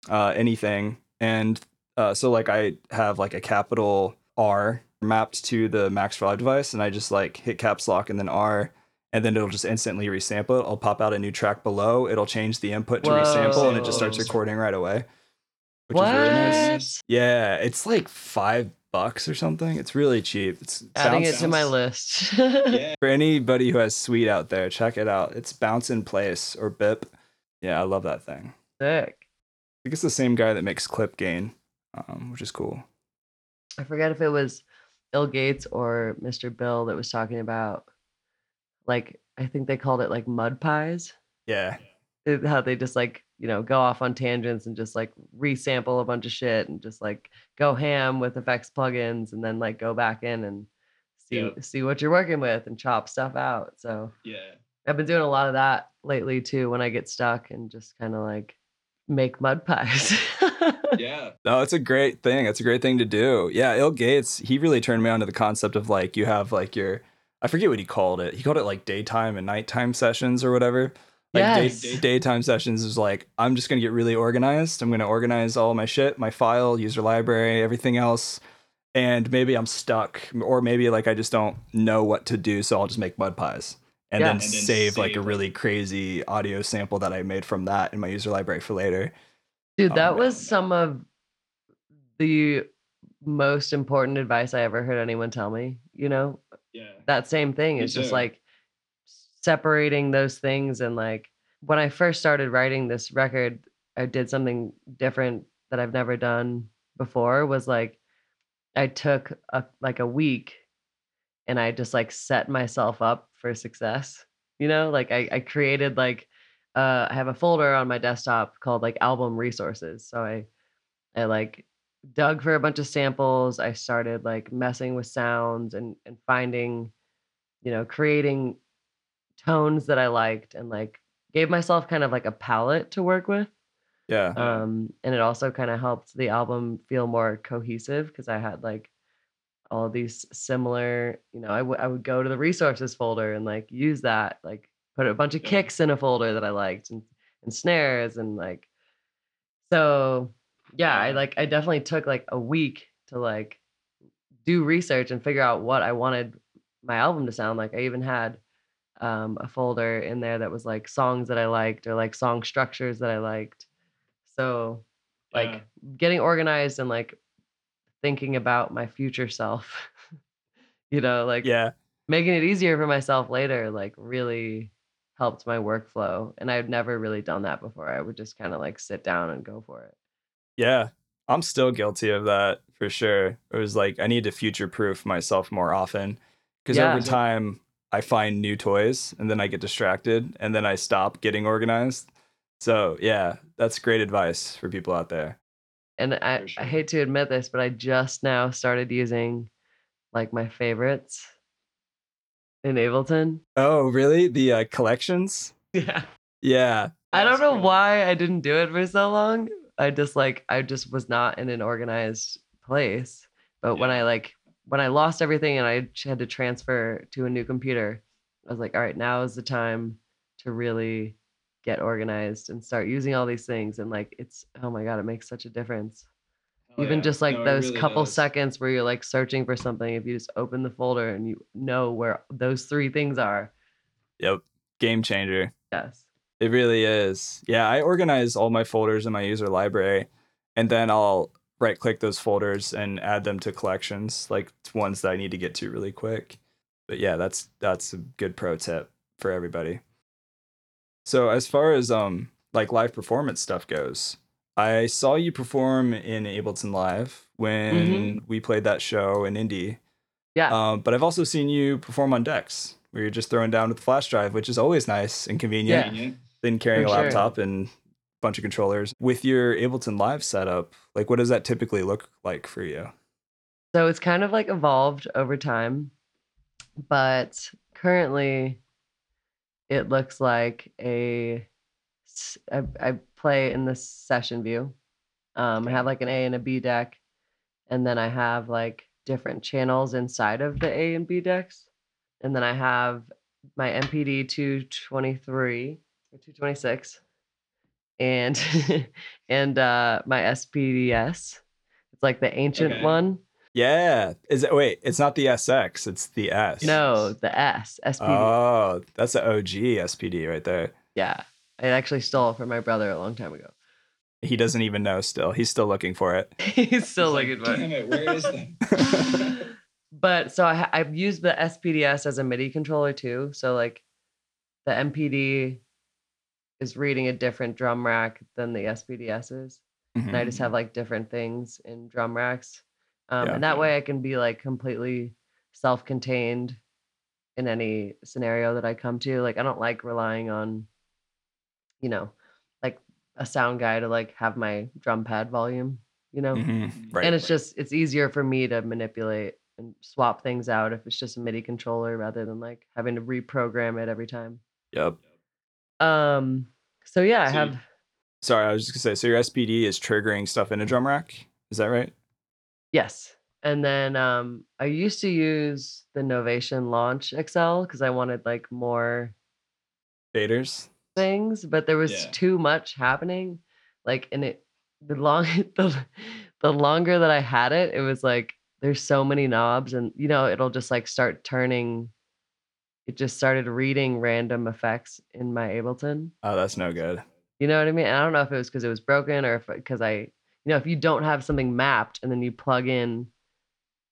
uh, anything, and uh, so like I have like a capital R mapped to the Max for Live device, and I just like hit caps lock and then R. And then it'll just instantly resample it. I'll pop out a new track below. It'll change the input to resample, and it just starts recording right away. Which what? is really nice. Yeah, it's like five bucks or something. It's really cheap. It's Adding bounce- it to my list. Yeah. for anybody who has Sweet out there. Check it out. It's Bounce in Place or BIP. Yeah, I love that thing. Sick. I think it's the same guy that makes Clip Gain, um, which is cool. I forget if it was Il Gates or Mr. Bill that was talking about like I think they called it like mud pies. Yeah, it- how they just like you know go off on tangents and just like resample a bunch of shit and just like go ham with effects plugins and then like go back in and see Yep. see what you're working with and chop stuff out. So Yeah. I've been doing a lot of that lately too when I get stuck and just kind of like make mud pies. Yeah. no, it's a great thing. It's a great thing to do. Yeah, Il Gates, he really turned me on to the concept of like you have like your, I forget what he called it. He called it like daytime and nighttime sessions or whatever. Like day- Yes. daytime sessions is like I'm just gonna get really organized. I'm gonna organize all my shit, my file, user library, everything else. And maybe I'm stuck, or maybe like I just don't know what to do, so I'll just make mud pies and Yeah. then And then save like a really crazy audio sample that I made from that in my user library for later. Dude, that no, was some of the most important advice I ever heard anyone tell me. You know, Yeah. that same thing is just like separating those things and like when i first started writing this record i did something different that i've never done before was like i took a like a week and i just like set myself up for success you know like i, I created like uh i have a folder on my desktop called like album resources so i i like dug for a bunch of samples i started like messing with sounds and and finding you know, creating tones that I liked and like gave myself kind of like a palette to work with. Yeah. Yeah. Um, and it also kind of helped the album feel more cohesive because I had like all these similar, you know, I would I would go to the resources folder and like use that, like put a bunch of kicks in a folder that I liked and and snares and like so yeah, I like I definitely took like a week to like do research and figure out what I wanted my album to sound like. I even had um, a folder in there that was like songs that I liked or like song structures that I liked. So like Yeah. getting organized and like thinking about my future self, you know, like yeah. making it easier for myself later, like really helped my workflow. And I've never really done that before. I would just kind of like sit down and go for it. Yeah. I'm still guilty of that for sure. It was like I need to future proof myself more often because Yeah. over time I find new toys and then I get distracted and then I stop getting organized. So, yeah, that's great advice for people out there. And I, sure. I hate to admit this, but I just now started using like my favorites in Ableton. Oh, really? The uh, collections? Yeah. Yeah. I don't know why I didn't do it for so long. I just like I just was not in an organized place. But when I like when I lost everything and I had to transfer to a new computer, I was like, all right, now is the time to really get organized and start using all these things. And like it's oh my god, it makes such a difference. Hell Even yeah. just like No, those really couple does. seconds where you're like searching for something, if you just open the folder and you know where those three things are. Yep. Game changer. Yes. It really is. Yeah, I organize all my folders in my user library and then I'll right click those folders and add them to collections, like ones that I need to get to really quick. But yeah, that's that's a good pro tip for everybody. So as far as um like live performance stuff goes, I saw you perform in Ableton Live when we played that show in Indy. Yeah. Um, but I've also seen you perform on decks where you're just throwing down with the flash drive, which is always nice and convenient Yeah. Convenient. than carrying For a sure. laptop and a bunch of controllers. With your Ableton Live setup, like what does that typically look like for you? So it's kind of like evolved over time, but currently it looks like a I, I play in the session view. Um, I have like an A and a B deck, and then I have like different channels inside of the A and B decks, and then I have my MPD 223 or 226, and and uh, my SPDS. It's like the ancient Okay. one. Yeah. Is it wait, it's not the SX, it's the S. No, the S SPD. Oh, that's the OG SPD right there. yeah, I actually stole it from my brother a long time ago. He doesn't even know still. He's still looking for it. He's still It's looking like, for it. Damn it, where is that? but so I, I've used the SPDS as a MIDI controller too. So like the MPD is reading a different drum rack than the SPDS is, and I just mm-hmm. have like different things in drum racks, um, Yeah. and that way I can be like completely self-contained in any scenario that I come to. Like I don't like relying on, you know, like a sound guy to like have my drum pad volume, you know Mhm. Right. and it's just it's easier for me to manipulate and swap things out if it's just a MIDI controller rather than like having to reprogram it every time. Yep. Um so yeah, I So you- have Sorry, I was just gonna say. So your SPD is triggering stuff in a drum rack. Is that right? Yes. And then um I used to use the Novation Launch XL cuz I wanted like more Faders. things, but there was Yeah. too much happening. Like and it the long the, the longer that I had it, it was like there's so many knobs and you know it'll just like start turning it just started reading random effects in my Ableton. Oh, that's no good. You know what I mean? I don't know if it was because it was broken or if because I, you know, if you don't have something mapped and then you plug in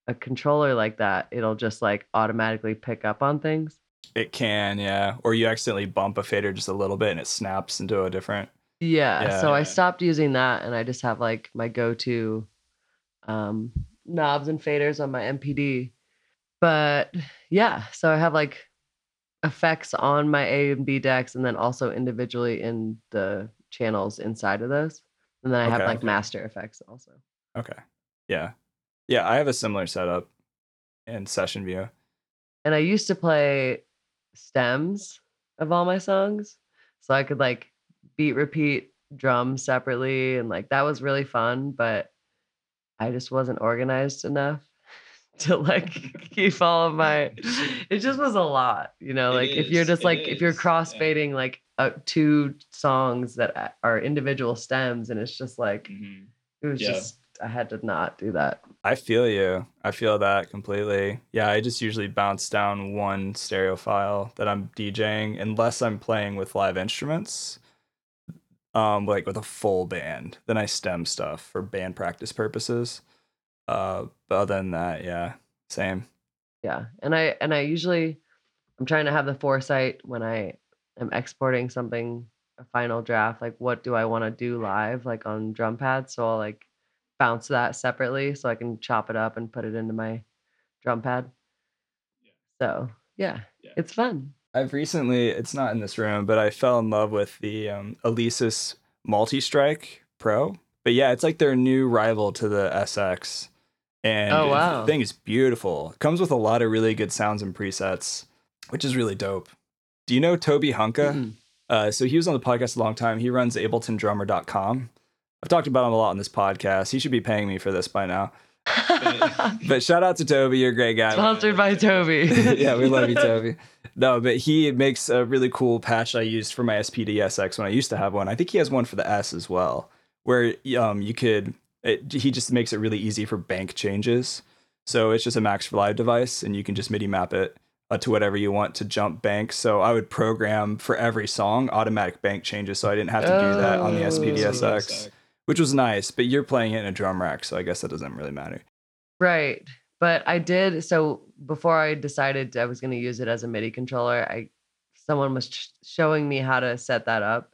a controller like that, it'll just like automatically pick up on things. It can, yeah. Or you accidentally bump a fader just a little bit and it snaps into a different. Yeah. Yeah. so I stopped using that and I just have like my go-to um knobs and faders on my MPD. But yeah, so I have like effects on my A and B decks and then also individually in the channels inside of those. And then I have Okay. like master effects also. Okay. Yeah. Yeah, I have a similar setup in session view. And I used to play stems of all my songs. So I could like beat repeat drums separately and like that was really fun, but I just wasn't organized enough to like keep all of my it just was a lot, you know, It like if you're just like if you're is, yeah. crossfading like uh, two songs that are individual stems and it's just like Mhm. it was Yeah. just I had to not do that. I feel you. I feel that completely. Yeah, I just usually bounce down one stereo file that I'm DJing unless I'm playing with live instruments. Um, like with a full band. Then I stem stuff for band practice purposes. Uh, but other than that, yeah, same. yeah and i and i usually i'm trying to have the foresight when i am exporting something a final draft like what do i want to do live like on drum pads so i'll like bounce that separately so i can chop it up and put it into my drum pad Yeah. so yeah, Yeah. it's fun I've recently, it's not in this room, but I fell in love with the um, Alesis Multi Strike Pro. But yeah, it's like their new rival to the SX. And Oh, the wow. thing is beautiful. It comes with a lot of really good sounds and presets, which is really dope. Do you know Toby Hunke? Mm. Uh, so he was on the podcast a long time. He runs AbletonDrummer.com. I've talked about him a lot on this podcast. He should be paying me for this by now. But shout out to Toby. You're a great guy. sponsored by toby yeah, we love you, Toby. No, but he makes a really cool patch I used for my SPD SX when I used to have one. I think he has one for the S as well, where um you could. It, he just makes it really easy for bank changes. So it's just a Max for Live device, and you can just MIDI map it uh, to whatever you want to jump bank. So I would program for every song automatic bank changes, so I didn't have to do that on the Oh. SPD-SX, which was nice. But you're playing it in a drum rack, so I guess that doesn't really matter. Right. But I did so before I decided I was going to use it as a MIDI controller, I someone was sh- showing me how to set that up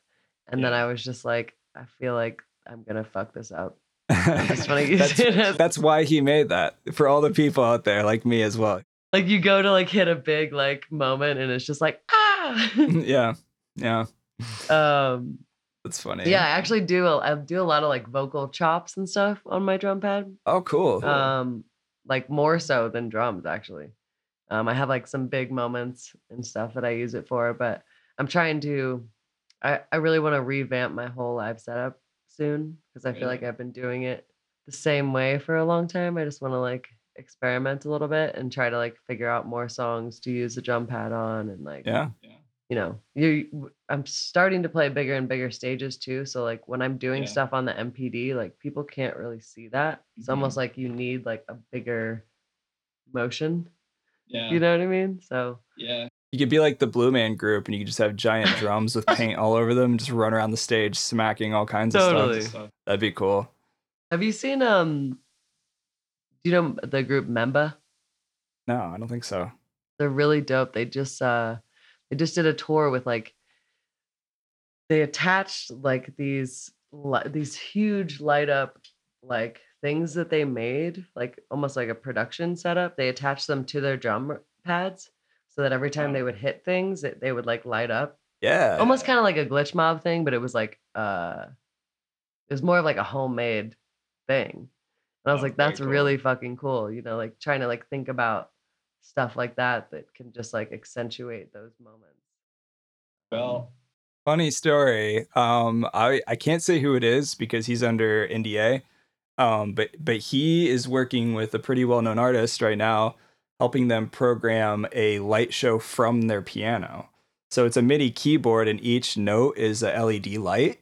and then I was just like I feel like I'm going to fuck this up. just use that's, that's why he made that for all the people out there like me as well. Like you go to like hit a big like moment and it's just like ah. yeah, yeah, um that's funny. yeah, I actually do a, I do a lot of like vocal chops and stuff on my drum pad. Oh, cool. um like more so than drums actually um i have like some big moments and stuff that i use it for but i'm trying to I, I really want to revamp my whole live setup soon because I feel like I've been doing it the same way for a long time. I just want to like experiment a little bit and try to like figure out more songs to use the drum pad on and like Yeah. Yeah. you know you i'm starting to play bigger and bigger stages too. So like when I'm doing Yeah. stuff on the MPD, like people can't really see that. It's almost Mhm. like you need like a bigger motion. Yeah. You know what I mean? So yeah. You could be like the Blue Man Group, and you could just have giant drums with paint all over them, and just run around the stage smacking all kinds Totally. of stuff. That'd be cool. have you seen um do you know the group Memba? No, I don't think so. they're really dope. They just uh they just did a tour with like they attached like these these huge light up like things that they made like almost like a production setup. They attached them to their drum pads so that every time they would hit things, it, they would like light up. Yeah. Almost kind of like a glitch mob thing, but it was like uh it was more of like a homemade thing. And I was Oh, like, very that's cool. really fucking cool. You know, like trying to like think about stuff like that that can just like accentuate those moments. well, Funny story. Um, I I can't say who it is because he's under NDA. Um, but but he is working with a pretty well known artist right now, helping them program a light show from their piano. So it's a MIDI keyboard, and each note is a LED light.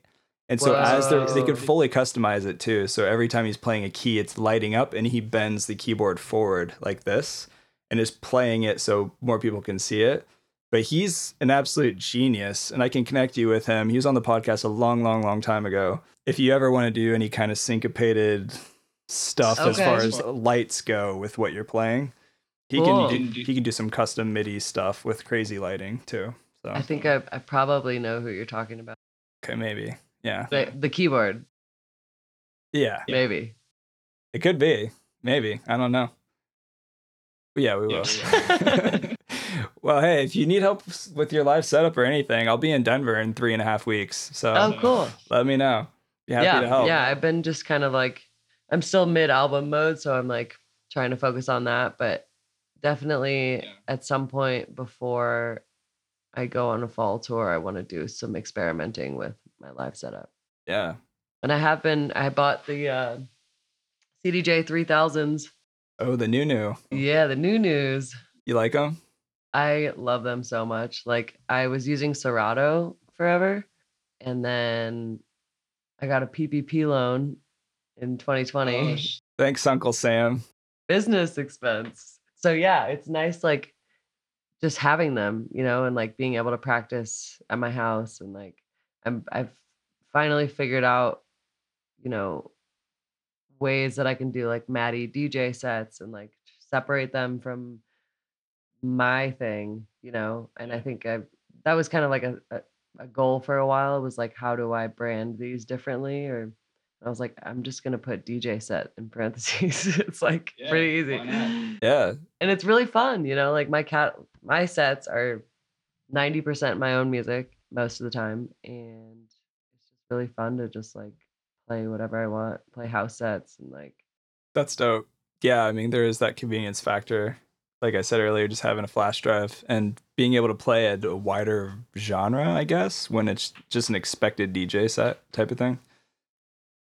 And so as they they could fully customize it too. So every time he's playing a key, it's lighting up, and he bends the keyboard forward like this, and is playing it so more people can see it. But he's an absolute genius and i can connect you with him. He was on the podcast a long long long time ago. If you ever want to do any kind of syncopated stuff as far as lights go with what you're playing he Cool. can do, he can do some custom midi stuff with crazy lighting too so. I think I, I probably know who you're talking about. okay maybe yeah The, the keyboard, yeah Yeah. maybe. it could be maybe i don't know But yeah we will well hey if you need help with your live setup or anything i'll be in denver in three and a half weeks so Oh, cool. let me know be happy yeah, to help yeah. I've been just kind of like I'm still mid album mode, so I'm like trying to focus on that. But definitely Yeah. at some point before I go on a fall tour, I want to do some experimenting with my live setup. yeah And I have been. I bought the uh, CDJ 3000s. oh the new new Yeah, the new news. you like them I love them so much. Like I was using Serato forever, and then I got a PPP loan in 2020, Oh, sh- thanks uncle sam business expense. So yeah, it's nice like just having them, you know, and like being able to practice at my house and like I'm I've finally figured out, you know, ways that I can do like Maddy DJ sets and like separate them from my thing, you know. And I think I that was kind of like a, a a goal for a while was like how do I brand these differently or I was like I'm just gonna put DJ set in parentheses. it's like Yeah, pretty easy. yeah And it's really fun, you know, like my cat my sets are 90% my own music most of the time and it's just really fun to just like play whatever I want, play house sets and like that's dope. Yeah i mean there is that convenience factor like i said earlier just having a flash drive and being able to play at a wider genre i guess when it's just an expected dj set type of thing.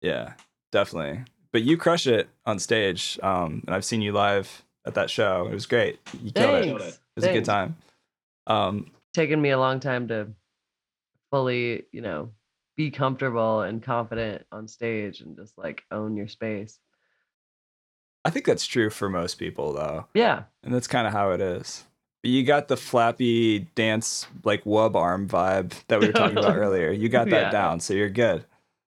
Yeah definitely. But you crush it on stage um and i've seen you live at that show. It was great. You killed it. Thanks. It. it was a good time. Um Taken me a long time to fully, you know, be comfortable and confident on stage and just like own your space. i think that's true for most people though Yeah. and that's kind of how it is. But you got the flappy dance like wub arm vibe that we were talking about earlier. You got that Yeah. down, so you're good.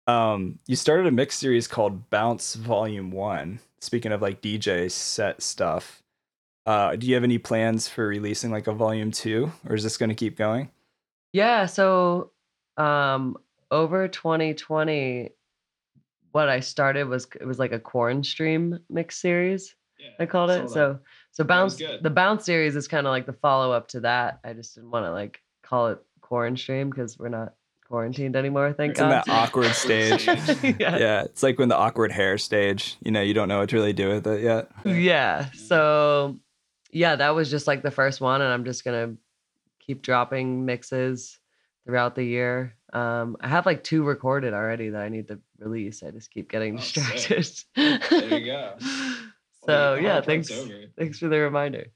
Um, you started a mix series called Bounce Volume One. Speaking of like DJ set stuff, uh, do you have any plans for releasing like a Volume Two, or is this going to keep going? Yeah, so um over 2020 what I started was it was like a corn stream mix series. yeah, I called it. So so bounce good. the bounce series is kind of like the follow up to that. I just didn't want to like call it corn stream because we're not quarantined anymore. Thank It's in that awkward stage. yeah. Yeah, it's like when the awkward hair stage. You know, you don't know what to really do with it yet. yeah. So yeah, that was just like the first one, and I'm just gonna keep dropping mixes throughout the year. Um, I have like two recorded already that I need to release. I just keep getting Oh, sick. distracted. There you go. So Well, yeah, thanks. over. Thanks for the reminder.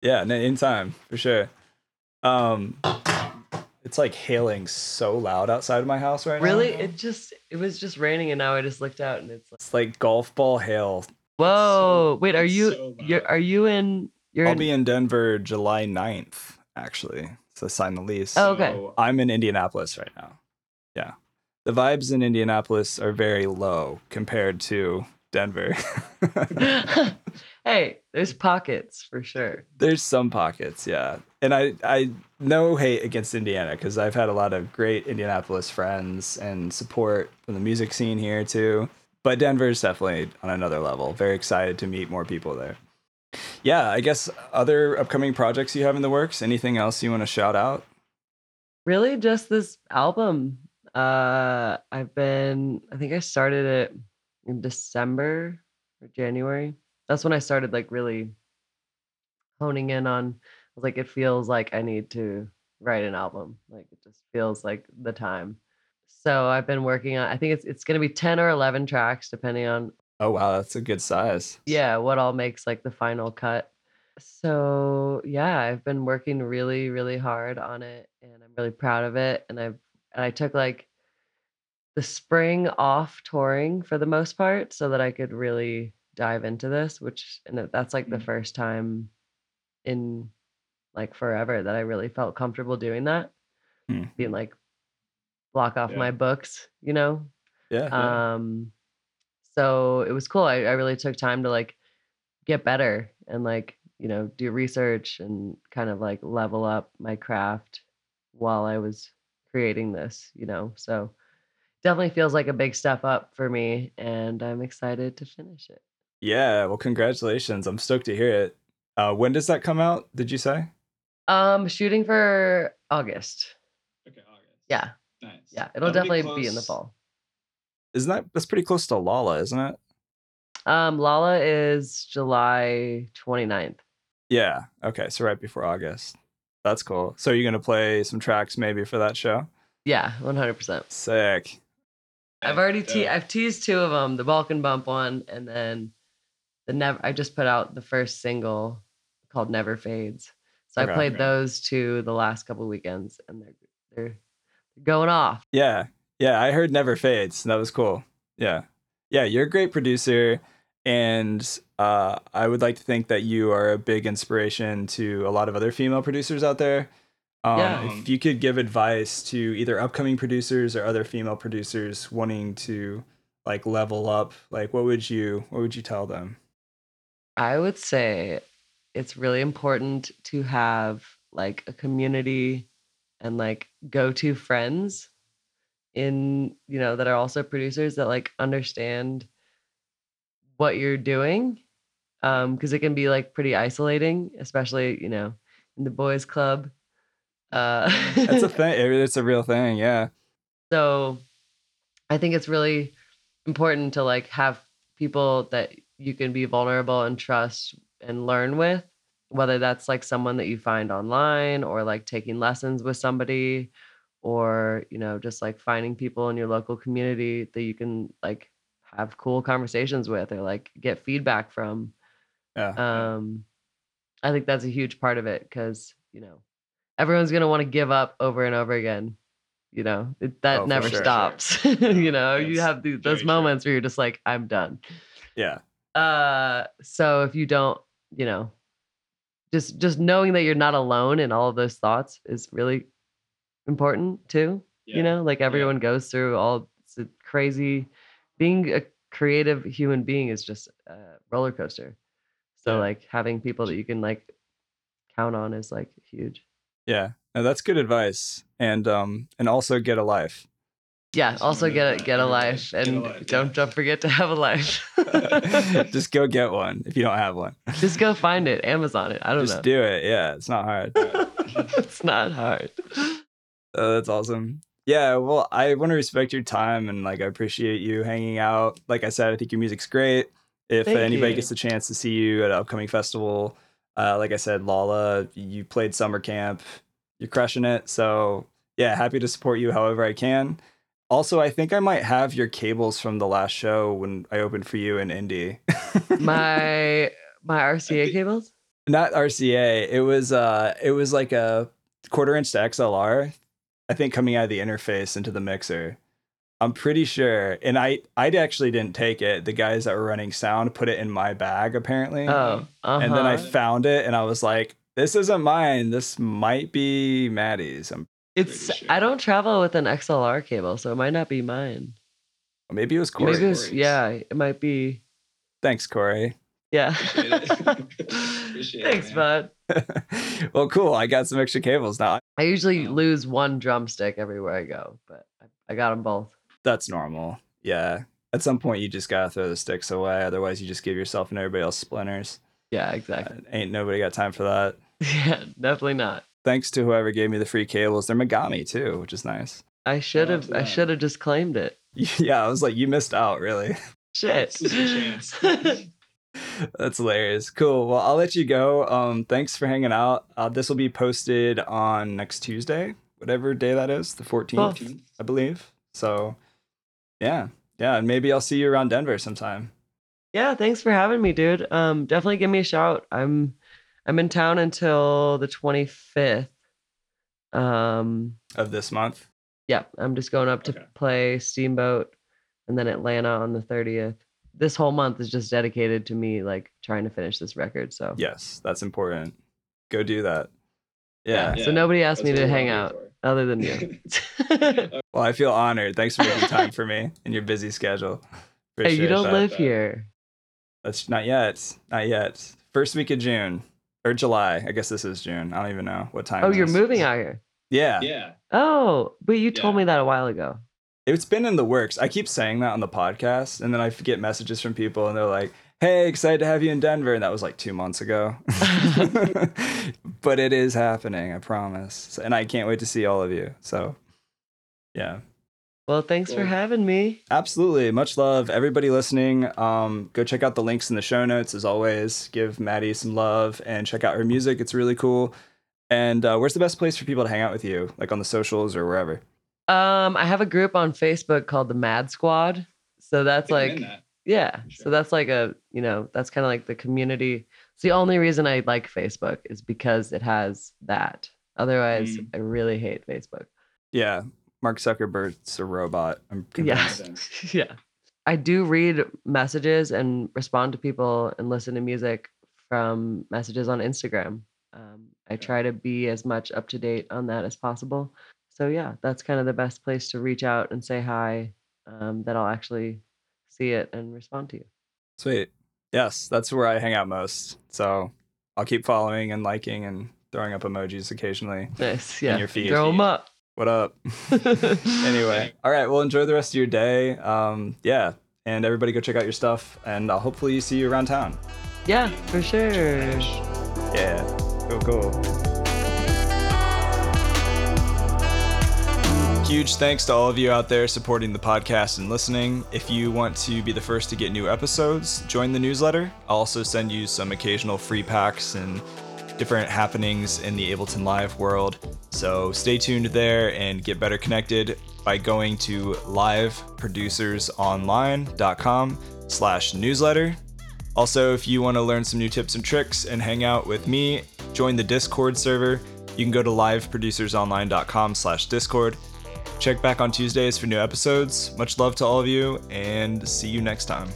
Yeah, no, in time for sure. Um, it's like hailing so loud outside of my house right Really, now. Really, it just it was just raining, and now I just looked out, and it's like, It's like golf ball hail. whoa! Wait, are you so you're are you in? You're I'll in. be in Denver July 9th, actually. So sign the lease. Oh, okay. So, I'm in Indianapolis right now. Yeah. The vibes in Indianapolis are very low compared to Denver. hey, there's pockets for sure. There's some pockets, yeah. And I I no hate against Indiana because I've had a lot of great Indianapolis friends and support from the music scene here too. But Denver's definitely on another level. Very excited to meet more people there. Yeah, I guess other upcoming projects you have in the works. Anything else you want to shout out? Really, just this album. Uh, I've been. I think I started it in December or January. That's when I started like really honing in on. I was like, it feels like I need to write an album. Like it just feels like the time. So I've been working on. I think it's it's gonna be ten or eleven tracks, depending on Oh wow, that's a good size. yeah what all makes like the final cut so yeah i've been working really really hard on it and i'm really proud of it and i've and i took like the spring off touring for the most part so that i could really dive into this which and that's like the Mm. first time in like forever that i really felt comfortable doing that Hmm. being like block off Yeah. my books you know Yeah. Yeah. um so it was cool I, I really took time to like get better and like you know do research and kind of like level up my craft while i was creating this you know so definitely feels like a big step up for me and i'm excited to finish it yeah. Well, congratulations. I'm stoked to hear it. Uh, when does that come out? Did you say? um shooting for august okay, August. yeah Nice. yeah it'll That'll definitely be in the fall Isn't that that's pretty close to Lolla, isn't it? um Lolla is july 29th Yeah. Okay. So right before August. That's cool. So you're gonna play some tracks maybe for that show? yeah 100% Sick. I've already te- Yeah. I've teased two of them, the Balkan Bump one, and then the never. I just put out the first single called Never Fades. So Okay. I played Okay. those two the last couple weekends, and they're they're going off. Yeah. Yeah. I heard Never Fades. That was cool. Yeah. Yeah. You're a great producer. And uh, I would like to think that you are a big inspiration to a lot of other female producers out there. Um, Yeah. If you could give advice to either upcoming producers or other female producers wanting to like level up, like what would you what would you tell them? I would say it's really important to have like a community and like go to friends in you know that are also producers that like understand what you're doing um because it can be like pretty isolating especially you know in the boys club uh That's a thing. It's a real thing. Yeah. so I think it's really important to like have people that you can be vulnerable and trust and learn with, whether that's like someone that you find online or like taking lessons with somebody or, you know, just like finding people in your local community that you can like have cool conversations with or like get feedback from. Yeah. Um I think that's a huge part of it cuz, you know, everyone's going to want to give up over and over again. You know, it, that Oh, never sure. stops. you know, you have those very true. moments where you're just like, I'm done. yeah. Uh, so if you don't, you know, just just knowing that you're not alone in all of those thoughts is really important too. Yeah. You know, like everyone goes through all it's a crazy. Being a creative human being is just a roller coaster. So Yeah. like having people that you can like count on is like huge. Yeah. No, that's good advice. And um and also get a life. Yeah. Also get a get a life get a and life, don't yeah. don't forget to have a life. Just go get one if you don't have one. Just go find it, Amazon it. I don't Just know. Just do it. Yeah, it's not hard. it's not hard. Uh, that's awesome. Yeah, well, I want to respect your time and like I appreciate you hanging out. Like I said, I think your music's great. If Thank anybody you. gets the chance to see you at an upcoming festival, uh, like I said, Lolla, you played summer camp, you're crushing it. So yeah, happy to support you however I can. Also, I think I might have your cables from the last show when I opened for you in Indy. My my RCA cables. Not RCA. It was uh it was like a quarter inch to XLR. I think coming out of the interface into the mixer. I'm pretty sure. And I I actually didn't take it. The guys that were running sound put it in my bag apparently. Oh, uh-huh. and then I found it and I was like, this isn't mine. This might be Maddy's. I'm, it's sure. I don't travel with an XLR cable, so it might not be mine. maybe it was Corey. Maybe it's Corey's. yeah, it might be Thanks, Corey. yeah. Appreciate it. Appreciate Thanks, man. bud. well, cool. I got some extra cables now. I usually Wow. lose one drumstick everywhere I go, but I, I got them both. That's normal. Yeah. At some point, you just gotta throw the sticks away. Otherwise, you just give yourself and everybody else splinters. Yeah, Uh, exactly. ain't nobody got time for that. Yeah, definitely not. Thanks to whoever gave me the free cables. They're Mogami too, which is nice. I should have. to I should have just claimed it. Yeah, I was like, you missed out, really. Shit. This is your chance. That's hilarious. Cool. Well, I'll let you go. Um, thanks for hanging out. Uh, this will be posted on next Tuesday, whatever day that is, the 14th, Cool. I believe. So, yeah. Yeah. And maybe I'll see you around Denver sometime. yeah, thanks for having me, dude. Um, definitely give me a shout. I'm I'm in town until the 25th. Um, of this month. yeah, I'm just going up to Okay. play Steamboat and then Atlanta on the 30th. This whole month is just dedicated to me like trying to finish this record. So Yes, that's important. Go do that. Yeah. So nobody asked That's me to hang out for. other than you. Well, I feel honored. Thanks for making time for me in your busy schedule. hey, you don't that. live that. here. That's not yet. Not yet. First week of June or July. I guess this is June. I don't even know what time. Oh, it you're is. moving out here. Yeah. Yeah. Oh, but you told me that a while ago. It's been in the works. I keep saying that on the podcast, and then I get messages from people, and they're like, "Hey, excited to have you in Denver," and that was like two months ago. but it is happening. I promise, and I can't wait to see all of you. So, yeah. Well, thanks for having me. Absolutely. Much love. Everybody listening, um, go check out the links in the show notes as always. Give Maddy some love and check out her music. It's really cool. And uh, where's the best place for people to hang out with you? Like on the socials or wherever? Um, I have a group on Facebook called the Mad Squad. So that's I think I'm like that. Yeah. So that's like a, you know, that's kind of like the community. It's the only reason I like Facebook is because it has that. Otherwise, Mm. I really hate Facebook. Yeah. Mark Zuckerberg's a robot. I'm Yeah. yeah. I do read messages and respond to people and listen to music from messages on Instagram. Um, I try to be as much up to date on that as possible. So, yeah, that's kind of the best place to reach out and say hi um, that I'll actually see it and respond to you. Sweet. Yes, that's where I hang out most. So I'll keep following and liking and throwing up emojis occasionally. Nice. Yeah. your feed. Throw them up. What up? anyway, all right. Well, enjoy the rest of your day. Um, yeah, and everybody go check out your stuff, and I'll hopefully see you around town. Yeah, for sure. Yeah, cool, cool. Huge thanks to all of you out there supporting the podcast and listening. If you want to be the first to get new episodes, join the newsletter. I'll also send you some occasional free packs and different happenings in the Ableton Live world. So stay tuned there and get better connected by going to liveproducersonline.com slash newsletter. Also, if you want to learn some new tips and tricks and hang out with me, join the Discord server. You can go to liveproducersonline.com slash Discord. Check back on Tuesdays for new episodes. Much love to all of you, and see you next time.